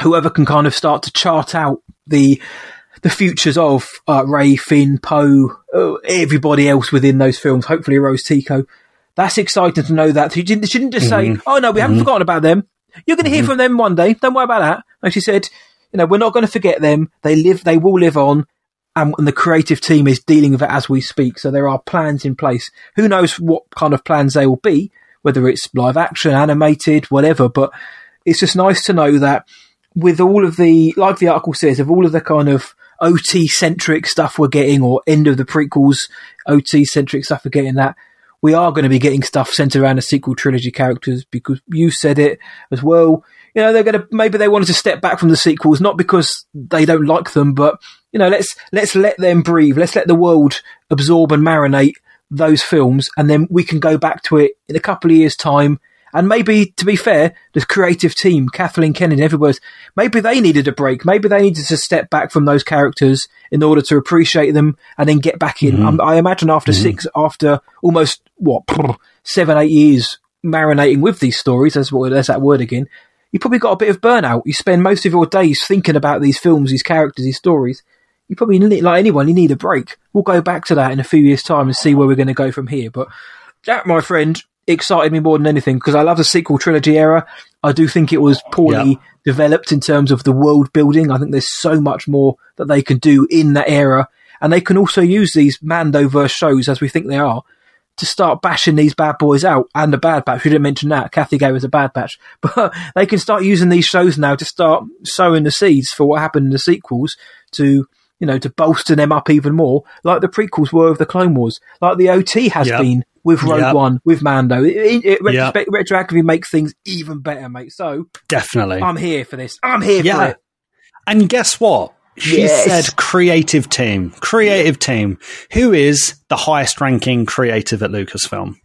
Speaker 1: whoever can kind of start to chart out the the futures of uh, Rey, Finn, Poe, uh, everybody else within those films. Hopefully, Rose Tico. That's exciting to know that she didn't just say, "Oh no, we haven't
Speaker 2: Mhm.
Speaker 1: forgotten about them. You're going to hear from them one day. Don't worry about that." And she said, "You know, we're not going to forget them. They live. They will live on." And, and the creative team is dealing with it as we speak. So there are plans in place. Who knows what kind of plans they will be, whether it's live action, animated, whatever. But it's just nice to know that with all of the, like the article says, of all of the kind of OT centric stuff we're getting, or end of the prequels OT centric stuff we're getting, that we are going to be getting stuff centered around the sequel trilogy characters because you said it as well. You know, they're going to, maybe they wanted to step back from the sequels, not because they don't like them, but, you know, let's, let's let them breathe. Let's let the world absorb and marinate those films and then we can go back to it in a couple of years time and maybe, to be fair, the creative team, Kathleen Kennedy, everybody, else, maybe they needed a break. Maybe they needed to step back from those characters in order to appreciate them and then get back in.
Speaker 2: Mhm.
Speaker 1: Um, I imagine after
Speaker 2: Mhm.
Speaker 1: six, after almost what seven, eight years marinating with these stories, that's what there's that word again. You probably got a bit of burnout. You spend most of your days thinking about these films, these characters, these stories. You probably need, like anyone, you need a break. We'll go back to that in a few years' time and see where we're going to go from here. But that, my friend, excited me more than anything because I love the sequel trilogy era. I do think it was poorly developed in terms of the world building. I think there's so much more that they can do in that era. And they can also use these Mandoverse shows, as we think they are, to start bashing these bad boys out and the bad batch. We didn't mention that. Kathy gave us a bad batch. But they can start using these shows now to start sowing the seeds for what happened in the sequels to, you know, to bolster them up even more, like the prequels were of the Clone Wars, like the OT has
Speaker 2: Yep.
Speaker 1: been with Rogue
Speaker 2: Yep.
Speaker 1: One, with Mando. It, it, it
Speaker 2: Yep.
Speaker 1: retrospect- retroactively makes things even better, mate. So
Speaker 2: Definitely.
Speaker 1: I'm here for this. I'm here for
Speaker 2: yeah.
Speaker 1: it.
Speaker 2: And guess what? She
Speaker 1: Yes.
Speaker 2: said creative team. Creative team. Who is the highest ranking creative at Lucasfilm?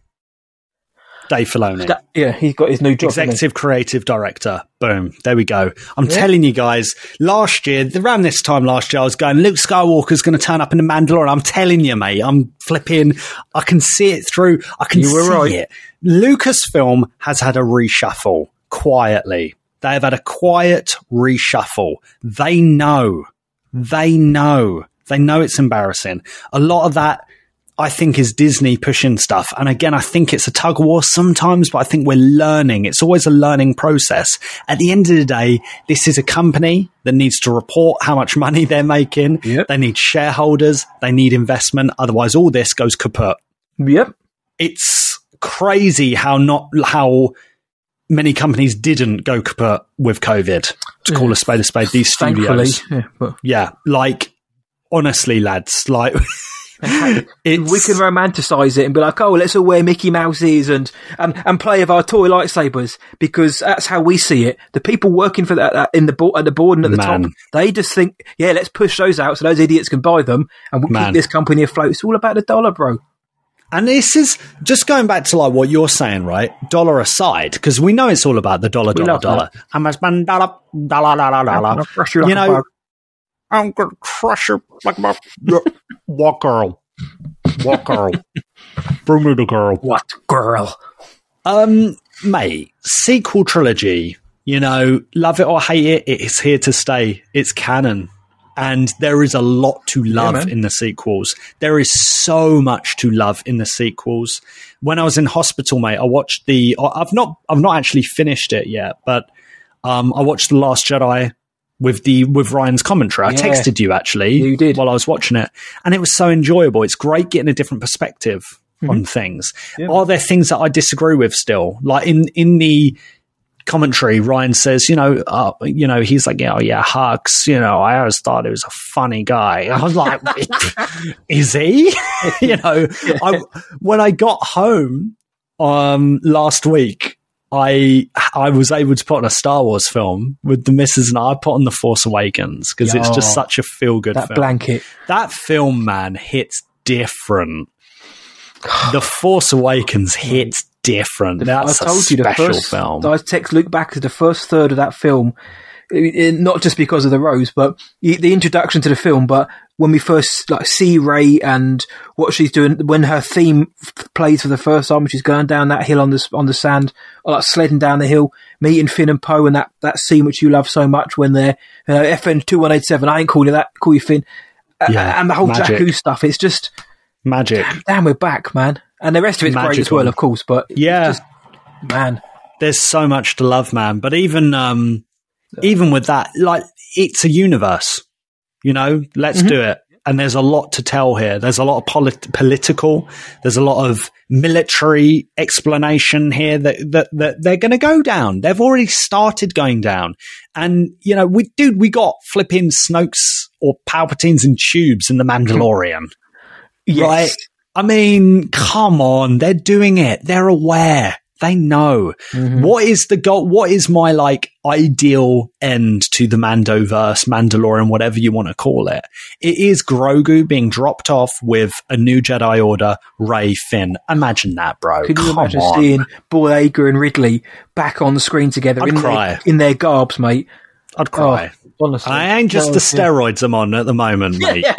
Speaker 2: Dave Filoni.
Speaker 1: Yeah, he's got his new job.
Speaker 2: Executive creative director. Boom. There we go. I'm
Speaker 1: Yeah.
Speaker 2: telling you guys, last year, around this time last year, I was going, Luke Skywalker's going to turn up in the Mandalorian. I'm telling you, mate, I'm flipping. I can see it through. I can
Speaker 1: You were
Speaker 2: see
Speaker 1: right.
Speaker 2: it. Lucasfilm has had a reshuffle quietly. They have had a quiet reshuffle. They know. They know. They know it's embarrassing. A lot of that I think is Disney pushing stuff. And again, I think it's a tug of war sometimes, but I think we're learning. It's always a learning process. At the end of the day, this is a company that needs to report how much money they're making. They need shareholders. They need investment. Otherwise, all this goes kaput.
Speaker 1: Yep.
Speaker 2: It's crazy how not, how many companies didn't go kaput with COVID. To call a spade a spade, these studios.
Speaker 1: yeah,
Speaker 2: Yeah. Like, honestly, lads, like,
Speaker 1: we can romanticize it and be like, oh, let's all wear Mickey Mouses and, and, and play with our toy lightsabers because that's how we see it. The people working for that, that in the board, at the board and at the
Speaker 2: Man.
Speaker 1: top, they just think, yeah, let's push those out so those idiots can buy them and we'll
Speaker 2: Man.
Speaker 1: keep this company afloat. It's all about the dollar, bro.
Speaker 2: And this is just going back to like what you're saying, right? Dollar aside, because we know it's all about the dollar,
Speaker 1: We
Speaker 2: dollar, dollar. How much man dollar, dollar, dollar, dollar.
Speaker 1: Crush you
Speaker 2: know. I'm gonna crush her like my what girl? What girl? Bring me the girl.
Speaker 1: What girl?
Speaker 2: Um, mate, sequel trilogy. You know, love it or hate it, it's here to stay. It's canon. And there is a lot to love
Speaker 1: man.
Speaker 2: in the sequels. There is so much to love in the sequels. When I was in hospital, mate, I watched the. I've not. I've not actually finished it yet, but um, I watched the Last Jedi with the with Rian's commentary. I
Speaker 1: Yeah.
Speaker 2: texted you actually. You did while I was watching it, and it was so enjoyable. It's great getting a different perspective on things. Are there things that I disagree with still? Like in in the commentary, Ryan says, you know, uh, you know, he's like, oh yeah, Hux. You know, I always thought he was a funny guy. I was like, is he? you know, I, when I got home um last week. I I was able to put on a Star Wars film with the missus and I put on The Force Awakens because it's just
Speaker 1: Oh,
Speaker 2: such a feel good
Speaker 1: that
Speaker 2: film.
Speaker 1: blanket.
Speaker 2: That film, man, hits different. The Force Awakens hits different. That's
Speaker 1: I told
Speaker 2: a
Speaker 1: you the
Speaker 2: special
Speaker 1: first.
Speaker 2: film.
Speaker 1: I text Luke back to the first third of that film, i- i- not just because of the rose, but the introduction to the film. But when we first like see Rey and what she's doing, when her theme f- plays for the first time, she's going down that hill on the on the sand, or like sledding down the hill, meeting Finn and Poe, and that that scene which you love so much when they're uh, FN two one eight seven. I ain't calling you that. Call you Finn. Uh,
Speaker 2: Yeah,
Speaker 1: and the whole
Speaker 2: magic.
Speaker 1: Jakku stuff. It's just
Speaker 2: Magic.
Speaker 1: damn, we're back, man. And the rest of it's great as well, of course. But
Speaker 2: Yeah.
Speaker 1: just, man.
Speaker 2: There's so much to love, man. But even um, even with that, like it's a universe. You know, let's
Speaker 1: Mm-hmm.
Speaker 2: do it. And there's a lot to tell here. There's a lot of polit- political. There's a lot of military explanation here that that, that they're going to go down. They've already started going down. And you know, we dude, we got flipping Snokes or Palpatines and tubes in the Mandalorian.
Speaker 1: Yes.
Speaker 2: Right? I mean, come on, they're doing it. They're aware. They know. Mm-hmm. What is the goal? What is my like ideal end to the Mandoverse, Mandalorian, whatever you want to call it? It is Grogu being dropped off with a new Jedi Order, Rey Finn. Imagine that, bro.
Speaker 1: Could you
Speaker 2: Come
Speaker 1: imagine
Speaker 2: on.
Speaker 1: seeing Boyega and Ridley back on the screen together
Speaker 2: I'd
Speaker 1: in
Speaker 2: cry.
Speaker 1: their, in their garbs, mate?
Speaker 2: I'd cry.
Speaker 1: Oh, honestly,
Speaker 2: I ain't just the
Speaker 1: yeah.
Speaker 2: steroids I'm on at the moment, mate.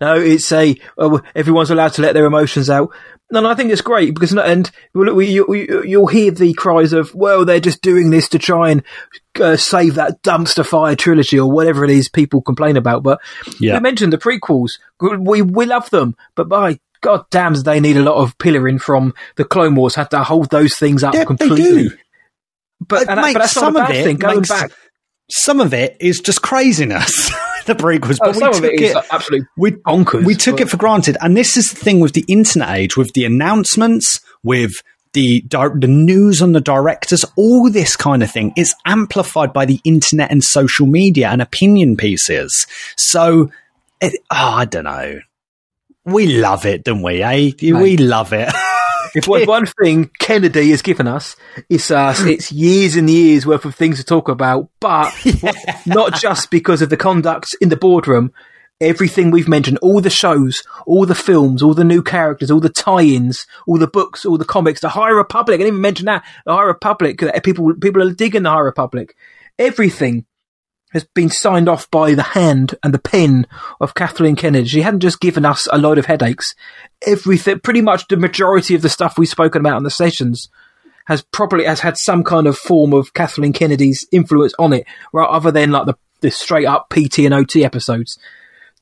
Speaker 1: No, it's a oh, everyone's allowed to let their emotions out. No, and I think it's great because and well, we, you, you'll hear the cries of well, they're just doing this to try and uh, save that dumpster fire trilogy or whatever it is people complain about. But
Speaker 2: Yeah.
Speaker 1: you mentioned the prequels. We we love them, but by God damn, they need a lot of pillaring from the Clone Wars. Had to hold those things up completely. But, and
Speaker 2: Mate,
Speaker 1: but that's not
Speaker 2: some
Speaker 1: a
Speaker 2: of
Speaker 1: bad
Speaker 2: it
Speaker 1: thing. Going
Speaker 2: makes-
Speaker 1: back,
Speaker 2: Some of it is just craziness. the prequels,
Speaker 1: was,
Speaker 2: but we
Speaker 1: some of
Speaker 2: took
Speaker 1: it is absolutely
Speaker 2: we,
Speaker 1: bonkers.
Speaker 2: We took it for granted, and this is the thing with the internet age, with the announcements, with the the news on the directors, all this kind of thing is amplified by the internet and social media and opinion pieces. So, it, oh, I don't know. We love it, don't we? Eh? We love it.
Speaker 1: If one, thing Kennedy has given us, it's us, it's years and years worth of things to talk about, but not just because of the conduct in the boardroom. Everything we've mentioned, all the shows, all the films, all the new characters, all the tie-ins, all the books, all the comics, the High Republic. I didn't even mention that. The High Republic. uh, People, people are digging the High Republic. Everything has been signed off by the hand and the pen of Kathleen Kennedy. She hadn't just given us a load of headaches. Everything, pretty much the majority of the stuff we've spoken about in the sessions has probably has had some kind of form of Kathleen Kennedy's influence on it, right? Other than like the, the straight up PT and OT episodes.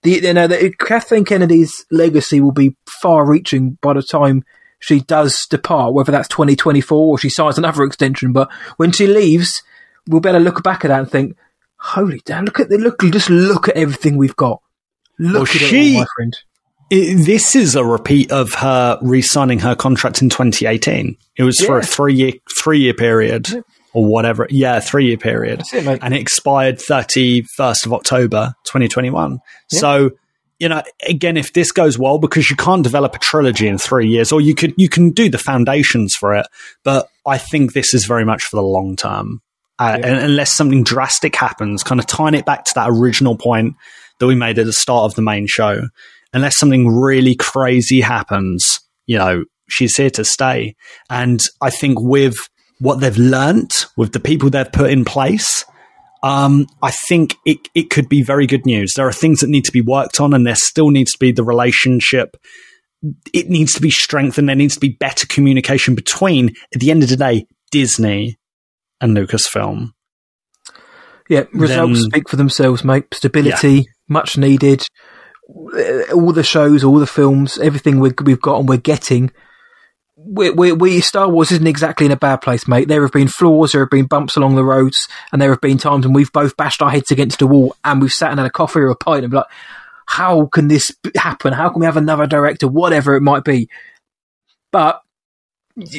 Speaker 1: The, you know, the, Kathleen Kennedy's legacy will be far reaching by the time she does depart, whether that's 2024 or she signs another extension. But when she leaves, we'll better look back at that and think, holy damn, look at the look, just look at everything we've got. Look
Speaker 2: Well,
Speaker 1: at
Speaker 2: she-
Speaker 1: it all, my friend.
Speaker 2: I- this is a repeat of her re-signing her contract in 2018. It was for a three year three year period or whatever. Yeah, three year period,
Speaker 1: it,
Speaker 2: and it expired 31st of October 2021.
Speaker 1: Yeah.
Speaker 2: So. You know, again, if this goes well, because you can't develop a trilogy in three years, or you could you can do the foundations for it, but I think this is very much for the long term. Uh, and unless something drastic happens, kind of tying it back to that original point that we made at the start of the main show, unless something really crazy happens, you know, she's here to stay. And I think with what they've learnt, with the people they've put in place, Um, I think it, it could be very good news. There are things that need to be worked on, and there still needs to be the relationship. It needs to be strengthened. There needs to be better communication between, at the end of the day, Disney and Lucasfilm.
Speaker 1: Yeah, results
Speaker 2: Then-
Speaker 1: speak for themselves, mate. Stability, much needed. All the shows, all the films, everything we, we've got and we're getting. We, we, we, Star Wars isn't exactly in a bad place, mate. There have been flaws, there have been bumps along the roads, and there have been times when we've both bashed our heads against the wall and we've sat and had a coffee or a pint and be like, how can this happen? How can we have another director? Whatever it might be. But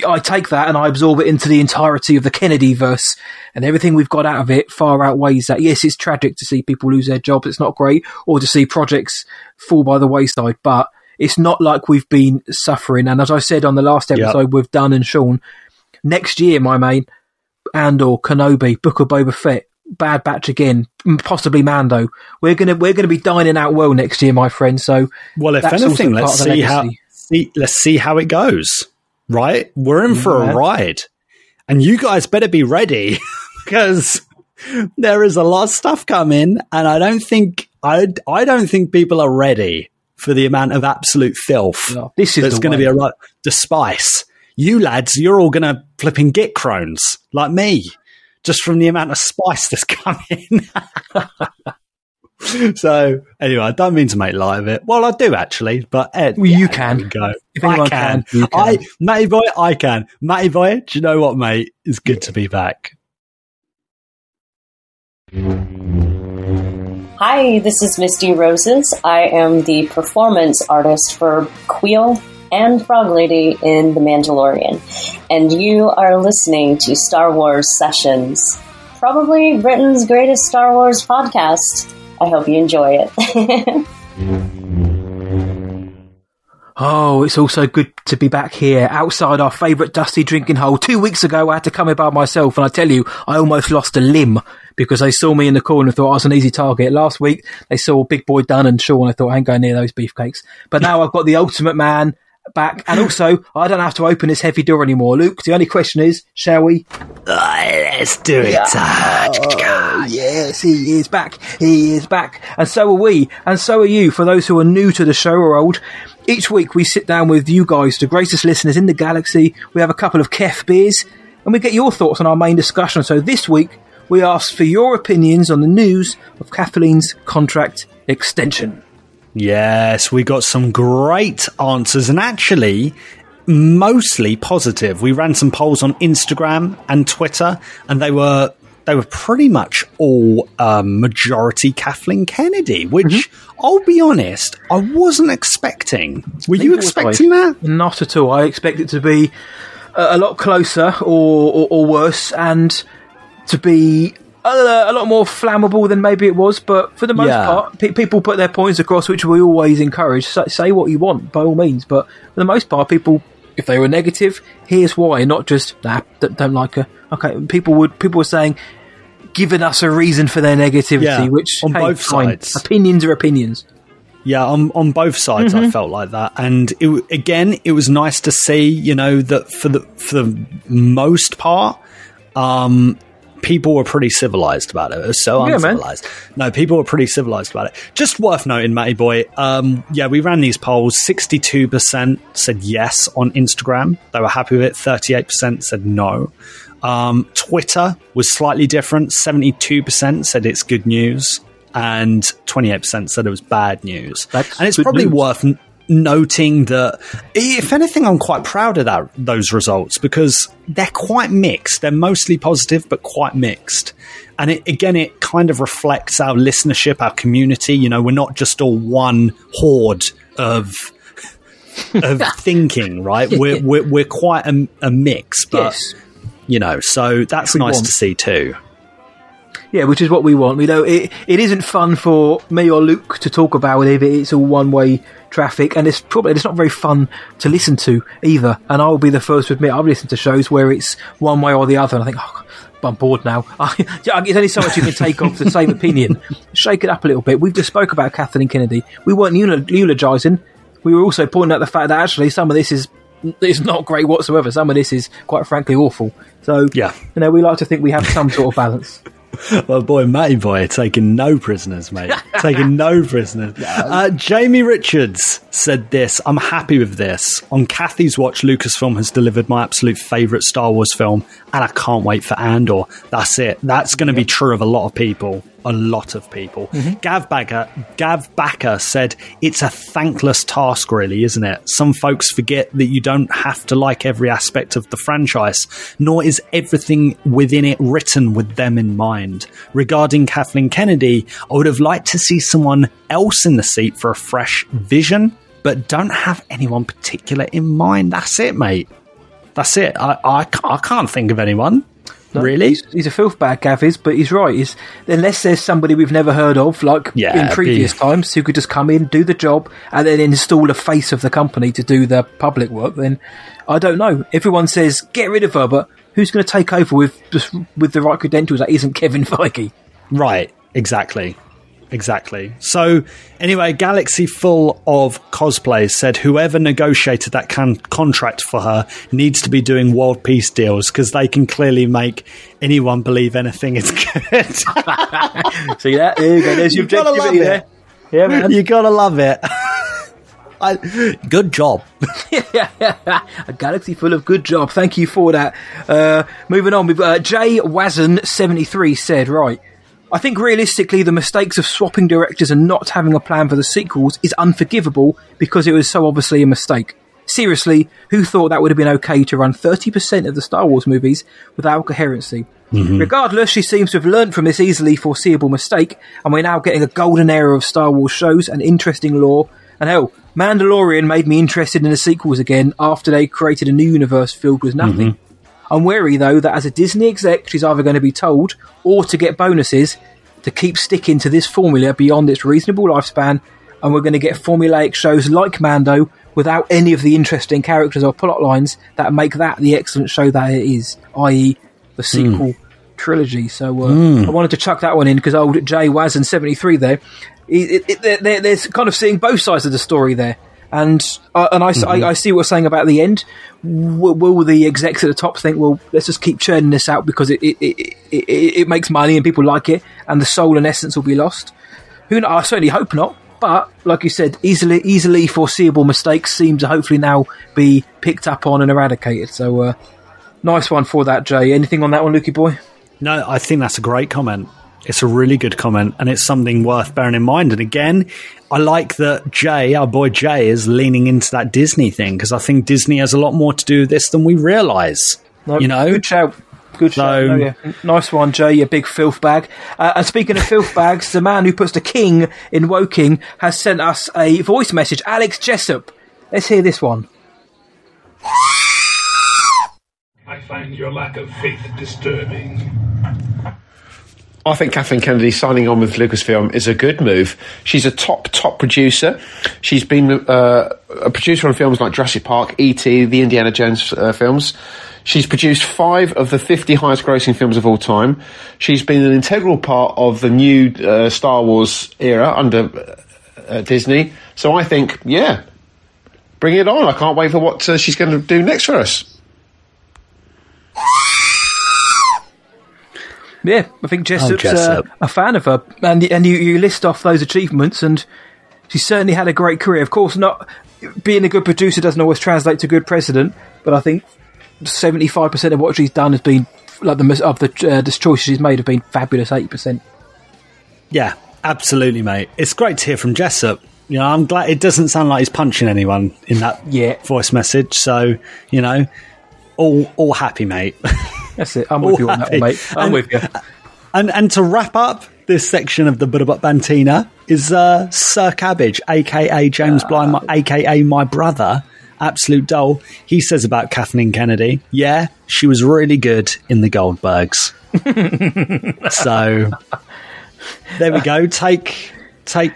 Speaker 1: I take that and I absorb it into the entirety of the Kennedy verse, and everything we've got out of it far outweighs that. Yes, it's tragic to see people lose their jobs; it's not great, or to see projects fall by the wayside. But it's not like we've been suffering. And as I said on the last
Speaker 2: Yep.
Speaker 1: episode with Dunn and Sean, next year, my mate, Andor, Kenobi, Book of Boba Fett, Bad Batch again, possibly Mando. We're gonna we're gonna be dining out well next year, my friend. So
Speaker 2: Well, if anything, let's see how see, let's see how it goes. Right, we're in for
Speaker 1: Yeah.
Speaker 2: a ride, and you guys better be ready because there is a lot of stuff coming, and I don't think I I don't think people are ready for the amount of absolute filth
Speaker 1: this is
Speaker 2: that's going to be a right the spice. You lads, you're all going to flipping get crones like me, just from the amount of spice that's coming. So anyway, I don't mean to make light of it. Well, I do actually, but Ed,
Speaker 1: Well, you can.
Speaker 2: go.
Speaker 1: If
Speaker 2: I can.
Speaker 1: can, can.
Speaker 2: I, Matty boy, I can. Matty boy, do you know what, mate? It's good to be back.
Speaker 23: Hi, this is Misty Rosas. I am the performance artist for Kuiil and Frog Lady in The Mandalorian. And you are listening to Star Wars Sessions, probably Britain's greatest Star Wars podcast. I hope you enjoy it.
Speaker 1: Oh, it's also good to be back here outside our favourite dusty drinking hole. Two weeks ago, I had to come here by myself, and I tell you, I almost lost a limb because they saw me in the corner and thought I was an easy target. Last week, they saw Big Boy Dunn and Sean. and I thought I ain't going near those beefcakes. But now I've got the ultimate man back, and also I don't have to open this heavy door anymore. Luke, the only question is, shall we?
Speaker 2: let's do it.
Speaker 1: Uh, oh, yes, he is back. He is back. And so are we. And so are you. For those who are new to the show or old, each week we sit down with you guys, the greatest listeners in the galaxy. We have a couple of Kef beers and we get your thoughts on our main discussion. So this week we ask for your opinions on the news of Kathleen's contract extension.
Speaker 2: Yes, we got some great answers and actually mostly positive. We ran some polls on Instagram and Twitter and they were they were pretty much all um, majority Kathleen Kennedy, which I'll be honest, I wasn't expecting. Were you expecting
Speaker 1: I.
Speaker 2: that?
Speaker 1: Not at all. I expect it to be a, a lot closer or, or, or worse and to be a, a lot more flammable than maybe it was. But for the most
Speaker 2: Yeah.
Speaker 1: part, pe- people put their points across, which we always encourage. Say, say what you want, by all means. But for the most part, people, if they were negative, here's why, not just, nah, don't like her. Okay, people would people were saying, giving us a reason for their negativity,
Speaker 2: Yeah,
Speaker 1: which
Speaker 2: on
Speaker 1: hey,
Speaker 2: both
Speaker 1: fine.
Speaker 2: sides.
Speaker 1: Opinions are opinions.
Speaker 2: Yeah, on on both sides, I
Speaker 1: Mhm.
Speaker 2: felt like that, and it, again, it was nice to see, you know, that for the for the most part, um, people were pretty civilized about it. It was so
Speaker 1: Yeah, man.
Speaker 2: uncivilized. No, people were pretty civilized about it. Just worth noting, Matty boy. Um, yeah, we ran these polls. Sixty-two percent said yes on Instagram; they were happy with it. Thirty-eight percent said no. Um, Twitter was slightly different. Seventy-two percent said it's good news, and twenty-eight percent said it was bad news. and it's probably
Speaker 1: news.
Speaker 2: worth noting that, if anything, I'm quite proud of that those results because they're quite mixed. They're mostly positive, but quite mixed. And it, again, it kind of reflects our listenership, our community. You know, we're not just all one horde of of thinking, right? We're, we're we're quite a, a mix, but
Speaker 1: Yes.
Speaker 2: you know, so that's nice to see too.
Speaker 1: Yeah, which is what we want. You know, it, it isn't fun for me or Luke to talk about it it's all one way traffic, and it's probably it's not very fun to listen to either. And I'll be the first to admit I've listened to shows where it's one way or the other, and I think, oh, I'm bored now. There's only so much you can take off the same opinion. Shake it up a little bit. We've just spoke about Kathleen Kennedy. We weren't eulogising. We were also pointing out the fact that actually some of this is is not great whatsoever. Some of this is quite frankly awful. So
Speaker 2: yeah,
Speaker 1: you know, we like to think we have some sort of balance.
Speaker 2: well, boy, Matty boy, taking no prisoners, mate. taking no prisoners. Uh, Jamie Richards said this. I'm happy with this. On Kathy's watch, Lucasfilm has delivered my absolute favourite Star Wars film, and I can't wait for Andor. That's it. That's going to be true of a lot of people. A lot of people. Mm-hmm. Gav Backer, Gav Backer said it's a thankless task, really, isn't it? Some folks forget that you don't have to like every aspect of the franchise, nor is everything within it written with them in mind. Regarding Kathleen Kennedy, I would have liked to see someone else in the seat for a fresh vision, but don't have anyone particular in mind. That's it, mate. That's it. I, I, I can't think of anyone.
Speaker 1: No,
Speaker 2: really?
Speaker 1: He's, he's a filth bag, Gav is, but he's right. He's, unless there's somebody we've never heard of, like
Speaker 2: Yeah,
Speaker 1: in previous
Speaker 2: be-
Speaker 1: times, who could just come in, do the job, and then install a face of the company to do the public work, then I don't know. Everyone says, get rid of her, but who's going to take over with with the right credentials that isn't Kevin Feige?
Speaker 2: Right, exactly. Exactly. So, anyway, Galaxy full of cosplays said whoever negotiated that con- contract for her needs to be doing world peace deals because they can clearly make anyone believe anything is good.
Speaker 1: See that? There you go. There's your
Speaker 2: You gotta love
Speaker 1: objectivity there.
Speaker 2: it.
Speaker 1: Yeah, man.
Speaker 2: you gotta love it. I, good job.
Speaker 1: a galaxy full of good job. Thank you for that. Uh, moving on, we've got uh, Jay Wazen seventy three said right. I think realistically, the mistakes of swapping directors and not having a plan for the sequels is unforgivable because it was so obviously a mistake. Seriously, who thought that would have been okay to run 30% of the Star Wars movies without coherency?
Speaker 2: Mhm.
Speaker 1: Regardless, she seems to have learned from this easily foreseeable mistake, and we're now getting a golden era of Star Wars shows and interesting lore. And hell, Mandalorian made me interested in the sequels again after they created a new universe filled with nothing. I'm wary though that as a Disney exec, she's either going to be told or to get bonuses to keep sticking to this formula beyond its reasonable lifespan, and we're going to get formulaic shows like Mando without any of the interesting characters or plot lines that make that the excellent show that it is, i.e., the sequel trilogy. So uh,
Speaker 2: Mm.
Speaker 1: I wanted to chuck that one in because old Jay Waz and 73 there, it, it, it, there- there's kind of seeing both sides of the story there. And uh, and I, s- I-. I see what you're saying about the end. Will, will the execs at the top think, well, let's just keep churning this out because it it, it, it, it makes money and people like it, and the soul and essence will be lost? Who I certainly hope not. But like you said, easily easily foreseeable mistakes seem to hopefully now be picked up on and eradicated. So uh, nice one for that, Jay. Anything on that one, Lukey boy?
Speaker 2: No, I think that's a great comment. It's a really good comment, and it's something worth bearing in mind. And again, I like that Jay, our boy Jay, is leaning into that Disney thing because I think Disney has a lot more to do with this than we realise.
Speaker 1: No,
Speaker 2: you know,
Speaker 1: good shout. Good shout.
Speaker 2: So-
Speaker 1: Oh, yeah. Nice one, Jay, you big filth bag. Uh, and speaking of filth bags, the man who puts the king in Woking has sent us a voice message. Alex Jessup. Let's hear this one.
Speaker 24: I find your lack of faith disturbing.
Speaker 10: I think Kathleen Kennedy signing on with Lucasfilm is a good move. She's a top, top producer. She's been uh, a producer on films like Jurassic Park, E.T., the Indiana Jones uh, films. She's produced five of the 50 highest grossing films of all time. She's been an integral part of the new uh, Star Wars era under uh, Disney. So I think, yeah, bring it on. I can't wait for what uh, she's going to do next for us.
Speaker 1: Yeah, I think Jessup's uh,
Speaker 2: Jessup.
Speaker 1: a fan of her, and and you, you list off those achievements, and she certainly had a great career. Of course, not being a good producer doesn't always translate to good president, but I think seventy five percent of what she's done has been like the of the uh, the choices she's made have been fabulous. Eighty percent.
Speaker 2: yeah, absolutely, mate. It's great to hear from Jessup. You know, I'm glad it doesn't sound like he's punching anyone in that yeah. voice message. So, you know, all all happy, mate.
Speaker 1: That's it. I'm with you on that one, mate. I'm with you.
Speaker 2: And and to wrap up this section of the Buddha Bantina is uh, Sir Cabbage, aka James Blind, my, aka my brother, absolute doll. He says about Kathleen Kennedy, yeah, she was really good in the Goldbergs. so there we go. Take take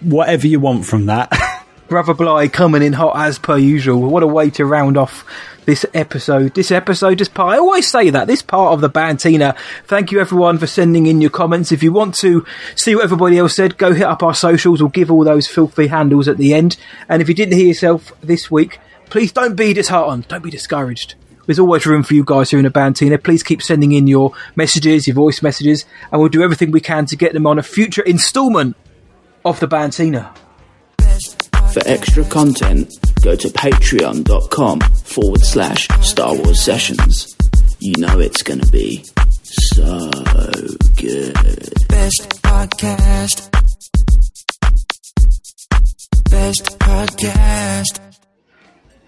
Speaker 2: whatever you want from that.
Speaker 1: Brother Bly coming in hot as per usual. What a way to round off this episode. This episode, this part, I always say that, this part of the Bantina. Thank you everyone for sending in your comments. If you want to see what everybody else said, go hit up our socials. We'll give all those filthy handles at the end. And if you didn't hear yourself this week, please don't be disheartened. Don't be discouraged. There's always room for you guys here in the Bantina. Please keep sending in your messages, your voice messages, and we'll do everything we can to get them on a future instalment of the Bantina.
Speaker 25: For extra content, go to patreon.com forward slash Star Wars Sessions. You know it's gonna be so good.
Speaker 26: Best podcast. Best podcast.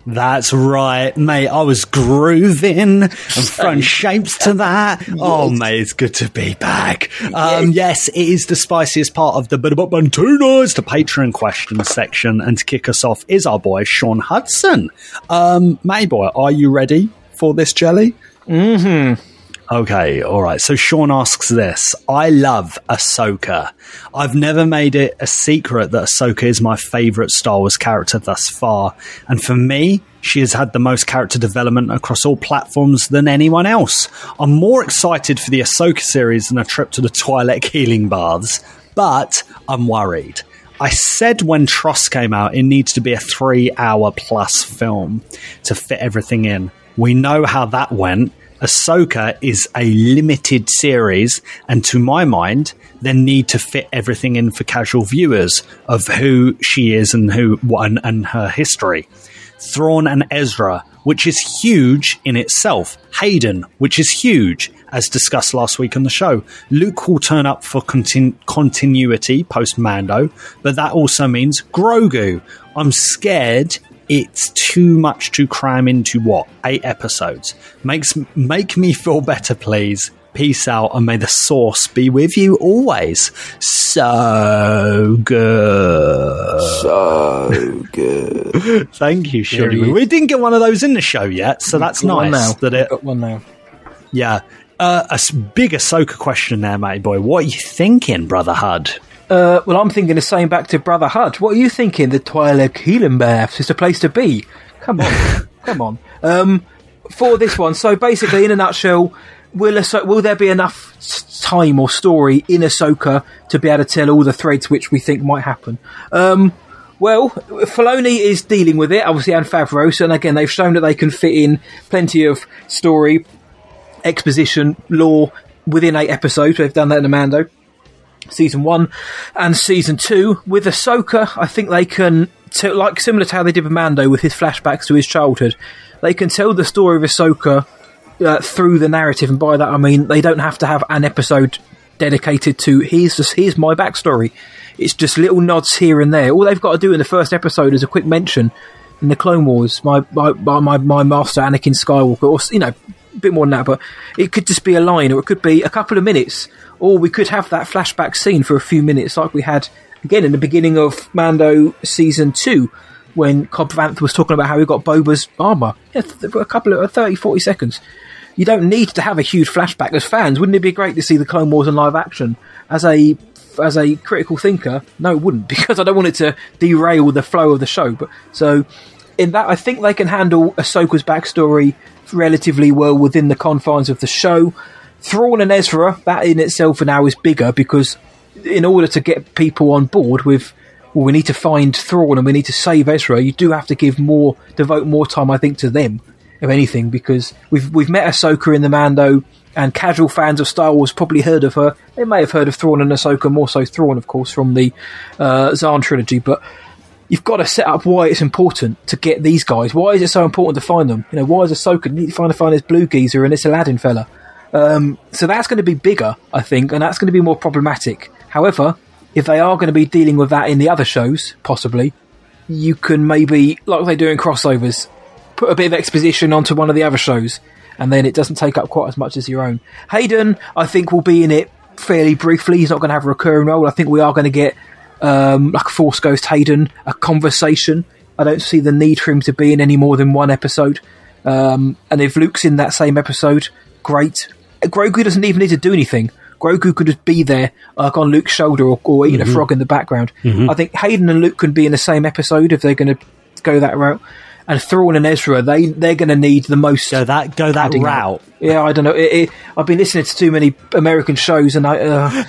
Speaker 2: That's right, mate. I was grooving and throwing shapes to that. Oh, mate, it's good to be back. Um, yes, it is the spiciest part of the Bit About Bantina. It's the Patreon question section. And to kick us off is our boy, Sean Hudson. Um, May boy, are you ready for this jelly?
Speaker 1: Mm-hmm.
Speaker 2: Okay, all right. So Sean asks this I love Ahsoka. I've never made it a secret that Ahsoka is my favourite Star Wars character thus far. And for me, she has had the most character development across all platforms than anyone else. I'm more excited for the Ahsoka series than a trip to the Twi'lek healing baths, but I'm worried. I said when TROS came out, it needs to be a three hour plus film to fit everything in. We know how that went. Ahsoka is a limited series, and to my mind, they need to fit everything in for casual viewers of who she is and who and, and her history. Thrawn and Ezra, which is huge in itself. Hayden, which is huge, as discussed last week on the show. Luke will turn up for continu- continuity post Mando, but that also means Grogu. I'm scared it's too much to cram into what eight episodes. Makes make me feel better, please. Peace out, and may the source be with you always. So good,
Speaker 20: so good.
Speaker 2: Thank you,
Speaker 1: Here
Speaker 2: Sean.
Speaker 1: he
Speaker 2: We didn't get one of those in the show yet, so that's
Speaker 1: Got one
Speaker 2: nice.
Speaker 1: now.
Speaker 2: That it
Speaker 1: Got one now.
Speaker 2: yeah. Uh, a s- big Ahsoka question there, mate boy. What are you thinking, brother Hud?
Speaker 1: Uh, well, I'm thinking the same back to Brother Hud. What are you thinking? The Twi'lek healing baths is the place to be. Come on, come on. Um, for this one, so basically, in a nutshell, will Ahso- will there be enough time or story in Ahsoka to be able to tell all the threads which we think might happen? Um, well, Filoni is dealing with it, obviously, and Favreau. So, and again, they've shown that they can fit in plenty of story, exposition, lore within eight episodes. They've done that in the Mando season one and season two. With Ahsoka, I think they can, t- like similar to how they did with Mando with his flashbacks to his childhood, they can tell the story of Ahsoka uh, through the narrative, and by that I mean they don't have to have an episode dedicated to here's just here's my backstory. It's just little nods here and there. All they've got to do in the first episode is a quick mention in the Clone Wars, my my my, my master Anakin Skywalker, or you know, a bit more than that. But it could just be a line, or it could be a couple of minutes, or we could have that flashback scene for a few minutes, like we had again in the beginning of Mando season two, when Cobb Vanth was talking about how he got Boba's armor. Yeah, a couple of uh, 30, 40 seconds. You don't need to have a huge flashback as fans. Wouldn't it be great to see the Clone Wars in live action as a as a critical thinker? No, it wouldn't because I don't want it to derail the flow of the show. But so in that, I think they can handle Ahsoka's backstory relatively well within the confines of the show. Thrawn and Ezra, that in itself now is bigger because in order to get people on board with, well, we need to find Thrawn and we need to save Ezra, you do have to give more, devote more time, I think, to them, if anything, because we've we've met Ahsoka in the Mando, and casual fans of Star Wars probably heard of her. They may have heard of Thrawn and Ahsoka, more so Thrawn, of course, from the uh, Zahn trilogy, but you've got to set up why it's important to get these guys. Why is it so important to find them? You know, why is Ahsoka need to find to find this blue geezer and this Aladdin fella? Um, so that's going to be bigger, I think, and that's going to be more problematic. However, if they are going to be dealing with that in the other shows, possibly, you can maybe, like they do in crossovers, put a bit of exposition onto one of the other shows, and then it doesn't take up quite as much as your own. Hayden, I think, will be in it fairly briefly. He's not going to have a recurring role. I think we are going to get um, like a Force Ghost Hayden, a conversation. I don't see the need for him to be in any more than one episode. Um, and if Luke's in that same episode, great. Grogu doesn't even need to do anything. Grogu could just be there, like on Luke's shoulder, or, or eating
Speaker 2: Mhm.
Speaker 1: a frog in the background.
Speaker 2: Mhm.
Speaker 1: I think Hayden and Luke can be in the same episode if they're going to go that route. And Thrawn and Ezra, they they're going to need the most.
Speaker 2: Go that go that route.
Speaker 1: up. Yeah, I don't know. It, it, I've been listening to too many American shows, and I. Uh,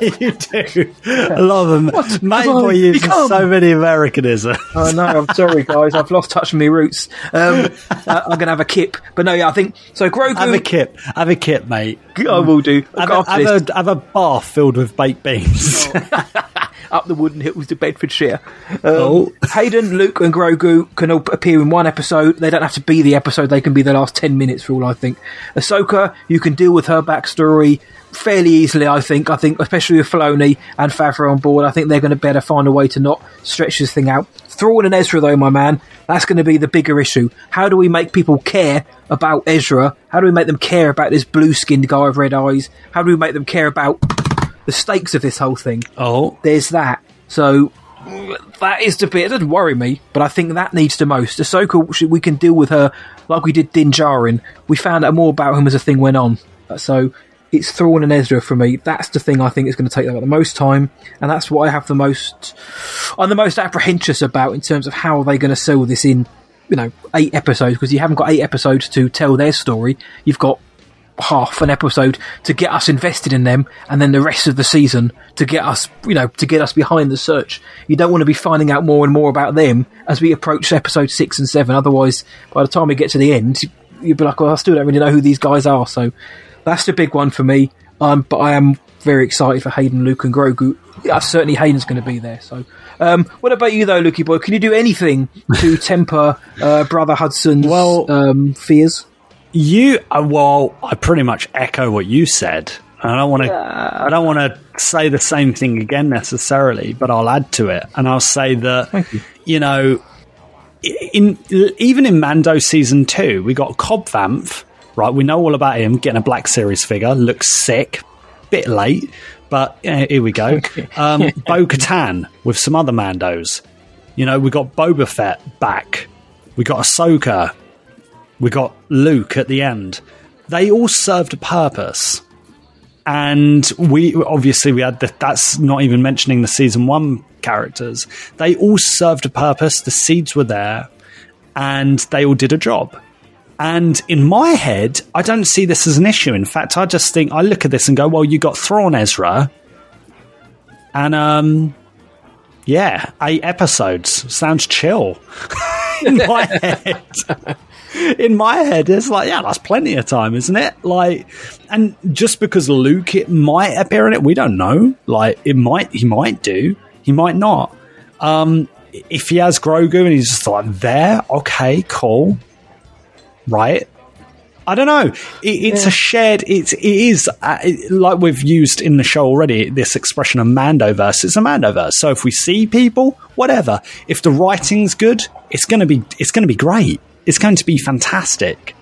Speaker 2: you do. A lot of them. Mate,
Speaker 1: Come
Speaker 2: boy uses
Speaker 1: become-
Speaker 2: so many Americanisms.
Speaker 1: I know. I'm sorry, guys. I've lost touch with my roots. Um, uh, I'm going to have a kip, but no, yeah, I think so. Grogu.
Speaker 2: Have a kip. Have a kip, mate.
Speaker 1: I will do.
Speaker 2: Have, a, have, a, have a bath filled with baked beans.
Speaker 1: up the wooden hills to Bedfordshire. Um,
Speaker 2: Oh.
Speaker 1: Hayden, Luke, and Grogu can all appear in one episode. They don't have to be the episode; they can be the last ten minutes for all I think. Ahsoka, you can deal with her backstory fairly easily. I think. I think, especially with Filoni and Favreau on board, I think they're going to better find a way to not stretch this thing out. Thrawn and Ezra, though, my man, that's going to be the bigger issue. How do we make people care about Ezra? How do we make them care about this blue-skinned guy with red eyes? How do we make them care about the stakes of this whole thing?
Speaker 2: Oh,
Speaker 1: there's that. So that is the bit. It doesn't worry me, but I think that needs the most. Ahsoka, we can deal with her like we did Din Djarin. We found out more about him as the thing went on. Uh, so it's Thrawn and Ezra for me. That's the thing I think is going to take them the most time, and that's what I have the most. I'm the most apprehensive about in terms of how are they going to sell this in, you know, eight episodes because you haven't got eight episodes to tell their story. You've got half an episode to get us invested in them and then the rest of the season to get us you know to get us behind the search. You don't want to be finding out more and more about them as we approach episode six and seven. Otherwise by the time we get to the end you'd be like well i still don't really know who these guys are. So that's the big one for me. Um, but i am very excited for hayden luke and grogu. Yeah, certainly hayden's going to be there so. Um, what about you though lukey boy? Can you do anything to temper uh, brother hudson's well, um, fears
Speaker 2: You uh, well, I pretty much echo what you said. I don't want to. I don't want to say the same thing again necessarily, but I'll add to it, and I'll say that you. know, in even in Mando season two, we got Cobb Vanth. Right, we know all about him getting a Black Series figure. Looks sick. Bit late, but uh, here we go. Um, Bo Katan with some other Mandos. You know, we got Boba Fett back. We got Ahsoka we got Luke at the end. They all served a purpose. And we obviously we had the, that's not even mentioning the season one characters. They all served a purpose. The seeds were there, and they all did a job. And in my head, I don't see this as an issue. In fact, I just think I look at this and go, "Well, you got Thrawn Ezra, and um, yeah, eight episodes sounds chill." in my head in my head, it's like, yeah, that's plenty of time, isn't it? Like, and just because Luke it might appear in it, we don't know. Like, it might, he might do, he might not. Um, if he has Grogu and he's just like there, okay, cool, right? I don't know. It, it's a shared. It's it is uh, it- like we've used in the show already. This expression of Mandoverse. It's a Mandoverse. So if we see people, whatever. If the writing's good, it's gonna be it's gonna be great. It's going to be fantastic.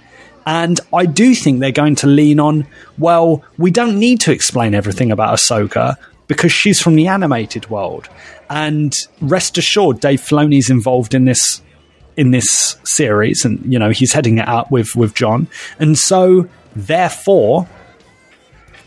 Speaker 2: And I do think they're going to lean on. Well, we don't need to explain everything about Ahsoka because she's from the animated world. And rest assured, Dave Filoni's involved in this in this series, and you know he's heading it up with with Jon, and so therefore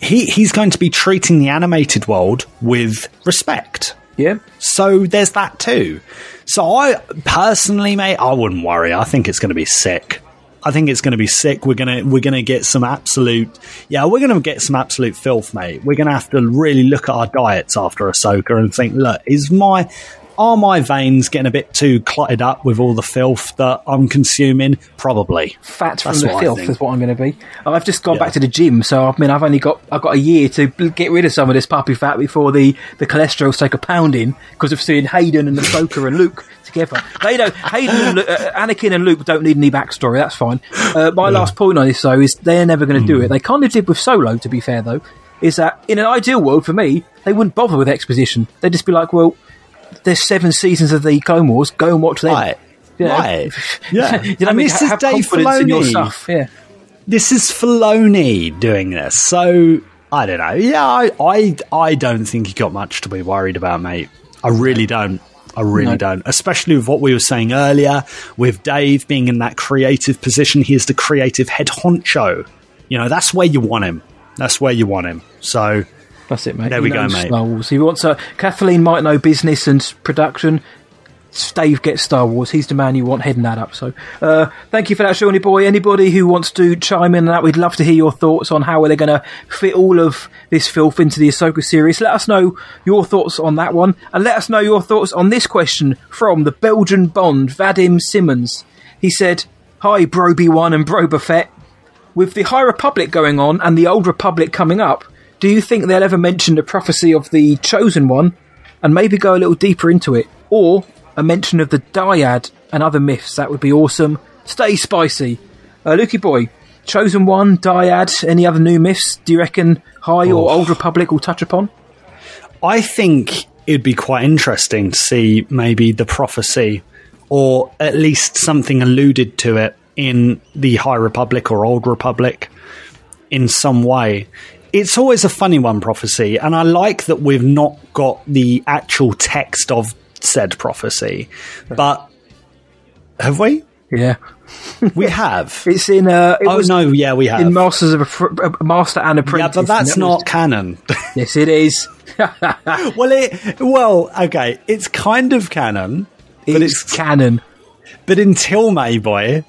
Speaker 2: he he's going to be treating the animated world with respect.
Speaker 1: Yeah.
Speaker 2: So there's that too. So I personally, mate, I wouldn't worry. I think it's going to be sick. I think it's going to be sick. We're gonna we're gonna get some absolute yeah we're gonna get some absolute filth, mate. We're gonna have to really look at our diets after Ahsoka and think, look, is my are my veins getting a bit too cluttered up with all the filth that I'm consuming? Probably.
Speaker 1: fat from the filth is what I'm going to be. I've just gone back to the gym, so I mean I've only got I've got a year to get rid of some of this puppy fat before the the cholesterol's take a pounding because of seeing Hayden and the Ahsoka and Luke together. They don't Hayden, and uh, Anakin and Luke don't need any backstory. That's fine. Uh, my last point on this though is they're never going to do it. They kind of did with Solo, to be fair though. Is that in an ideal world for me, they wouldn't bother with exposition. They'd just be like, well. There's seven seasons of the Clone Wars. Go and watch them.
Speaker 2: Right.
Speaker 1: You know?
Speaker 2: Right. Yeah.
Speaker 1: you know what I mean?
Speaker 2: this is Dave
Speaker 1: confidence
Speaker 2: Filoni.
Speaker 1: Yeah.
Speaker 2: This is Filoni doing this, so I don't know. Yeah, I, I, I don't think he got much to be worried about, mate. I really don't. I really
Speaker 1: No.
Speaker 2: don't. Especially with what we were saying earlier, with Dave being in that creative position. He is the creative head honcho. You know, that's where you want him. That's where you want him. So
Speaker 1: That's it, mate.
Speaker 2: There
Speaker 1: He
Speaker 2: we go, mate.
Speaker 1: Star Wars. He wants a. Kathleen might know business and production. Dave gets Star Wars. He's the man you want heading that up. So, uh, thank you for that, Shawnee boy. Anybody who wants to chime in on that, we'd love to hear your thoughts on how are they're going to fit all of this filth into the Ahsoka series. Let us know your thoughts on that one, and let us know your thoughts on this question from the Belgian Bond, Vadim Simmons. He said, "Hi, Broby One and Broba Fett. With the High Republic going on and the Old Republic coming up, do you think they'll ever mention the prophecy of the Chosen One and maybe go a little deeper into it? Or a mention of the Dyad and other myths? That would be awesome. Stay spicy. Uh, Lukey Boy, Chosen One, Dyad, any other new myths do you reckon High or
Speaker 2: Oh.
Speaker 1: Old Republic will touch upon?
Speaker 2: I think it'd be quite interesting to see maybe the prophecy, or at least something alluded to it in the High Republic or Old Republic in some way. It's always a funny one, prophecy, and I like that we've not got the actual text of said prophecy, but have we?
Speaker 1: Yeah,
Speaker 2: we have.
Speaker 1: It's in. Uh, it
Speaker 2: oh
Speaker 1: was
Speaker 2: no, yeah, we have.
Speaker 1: in Masters of a Fr- uh, Master and Apprentice.
Speaker 2: yeah, but that's
Speaker 1: that was-
Speaker 2: not canon.
Speaker 1: yes, it is.
Speaker 2: well, it well, okay, it's kind of canon, but it's,
Speaker 1: canon.
Speaker 2: But until Mayboy,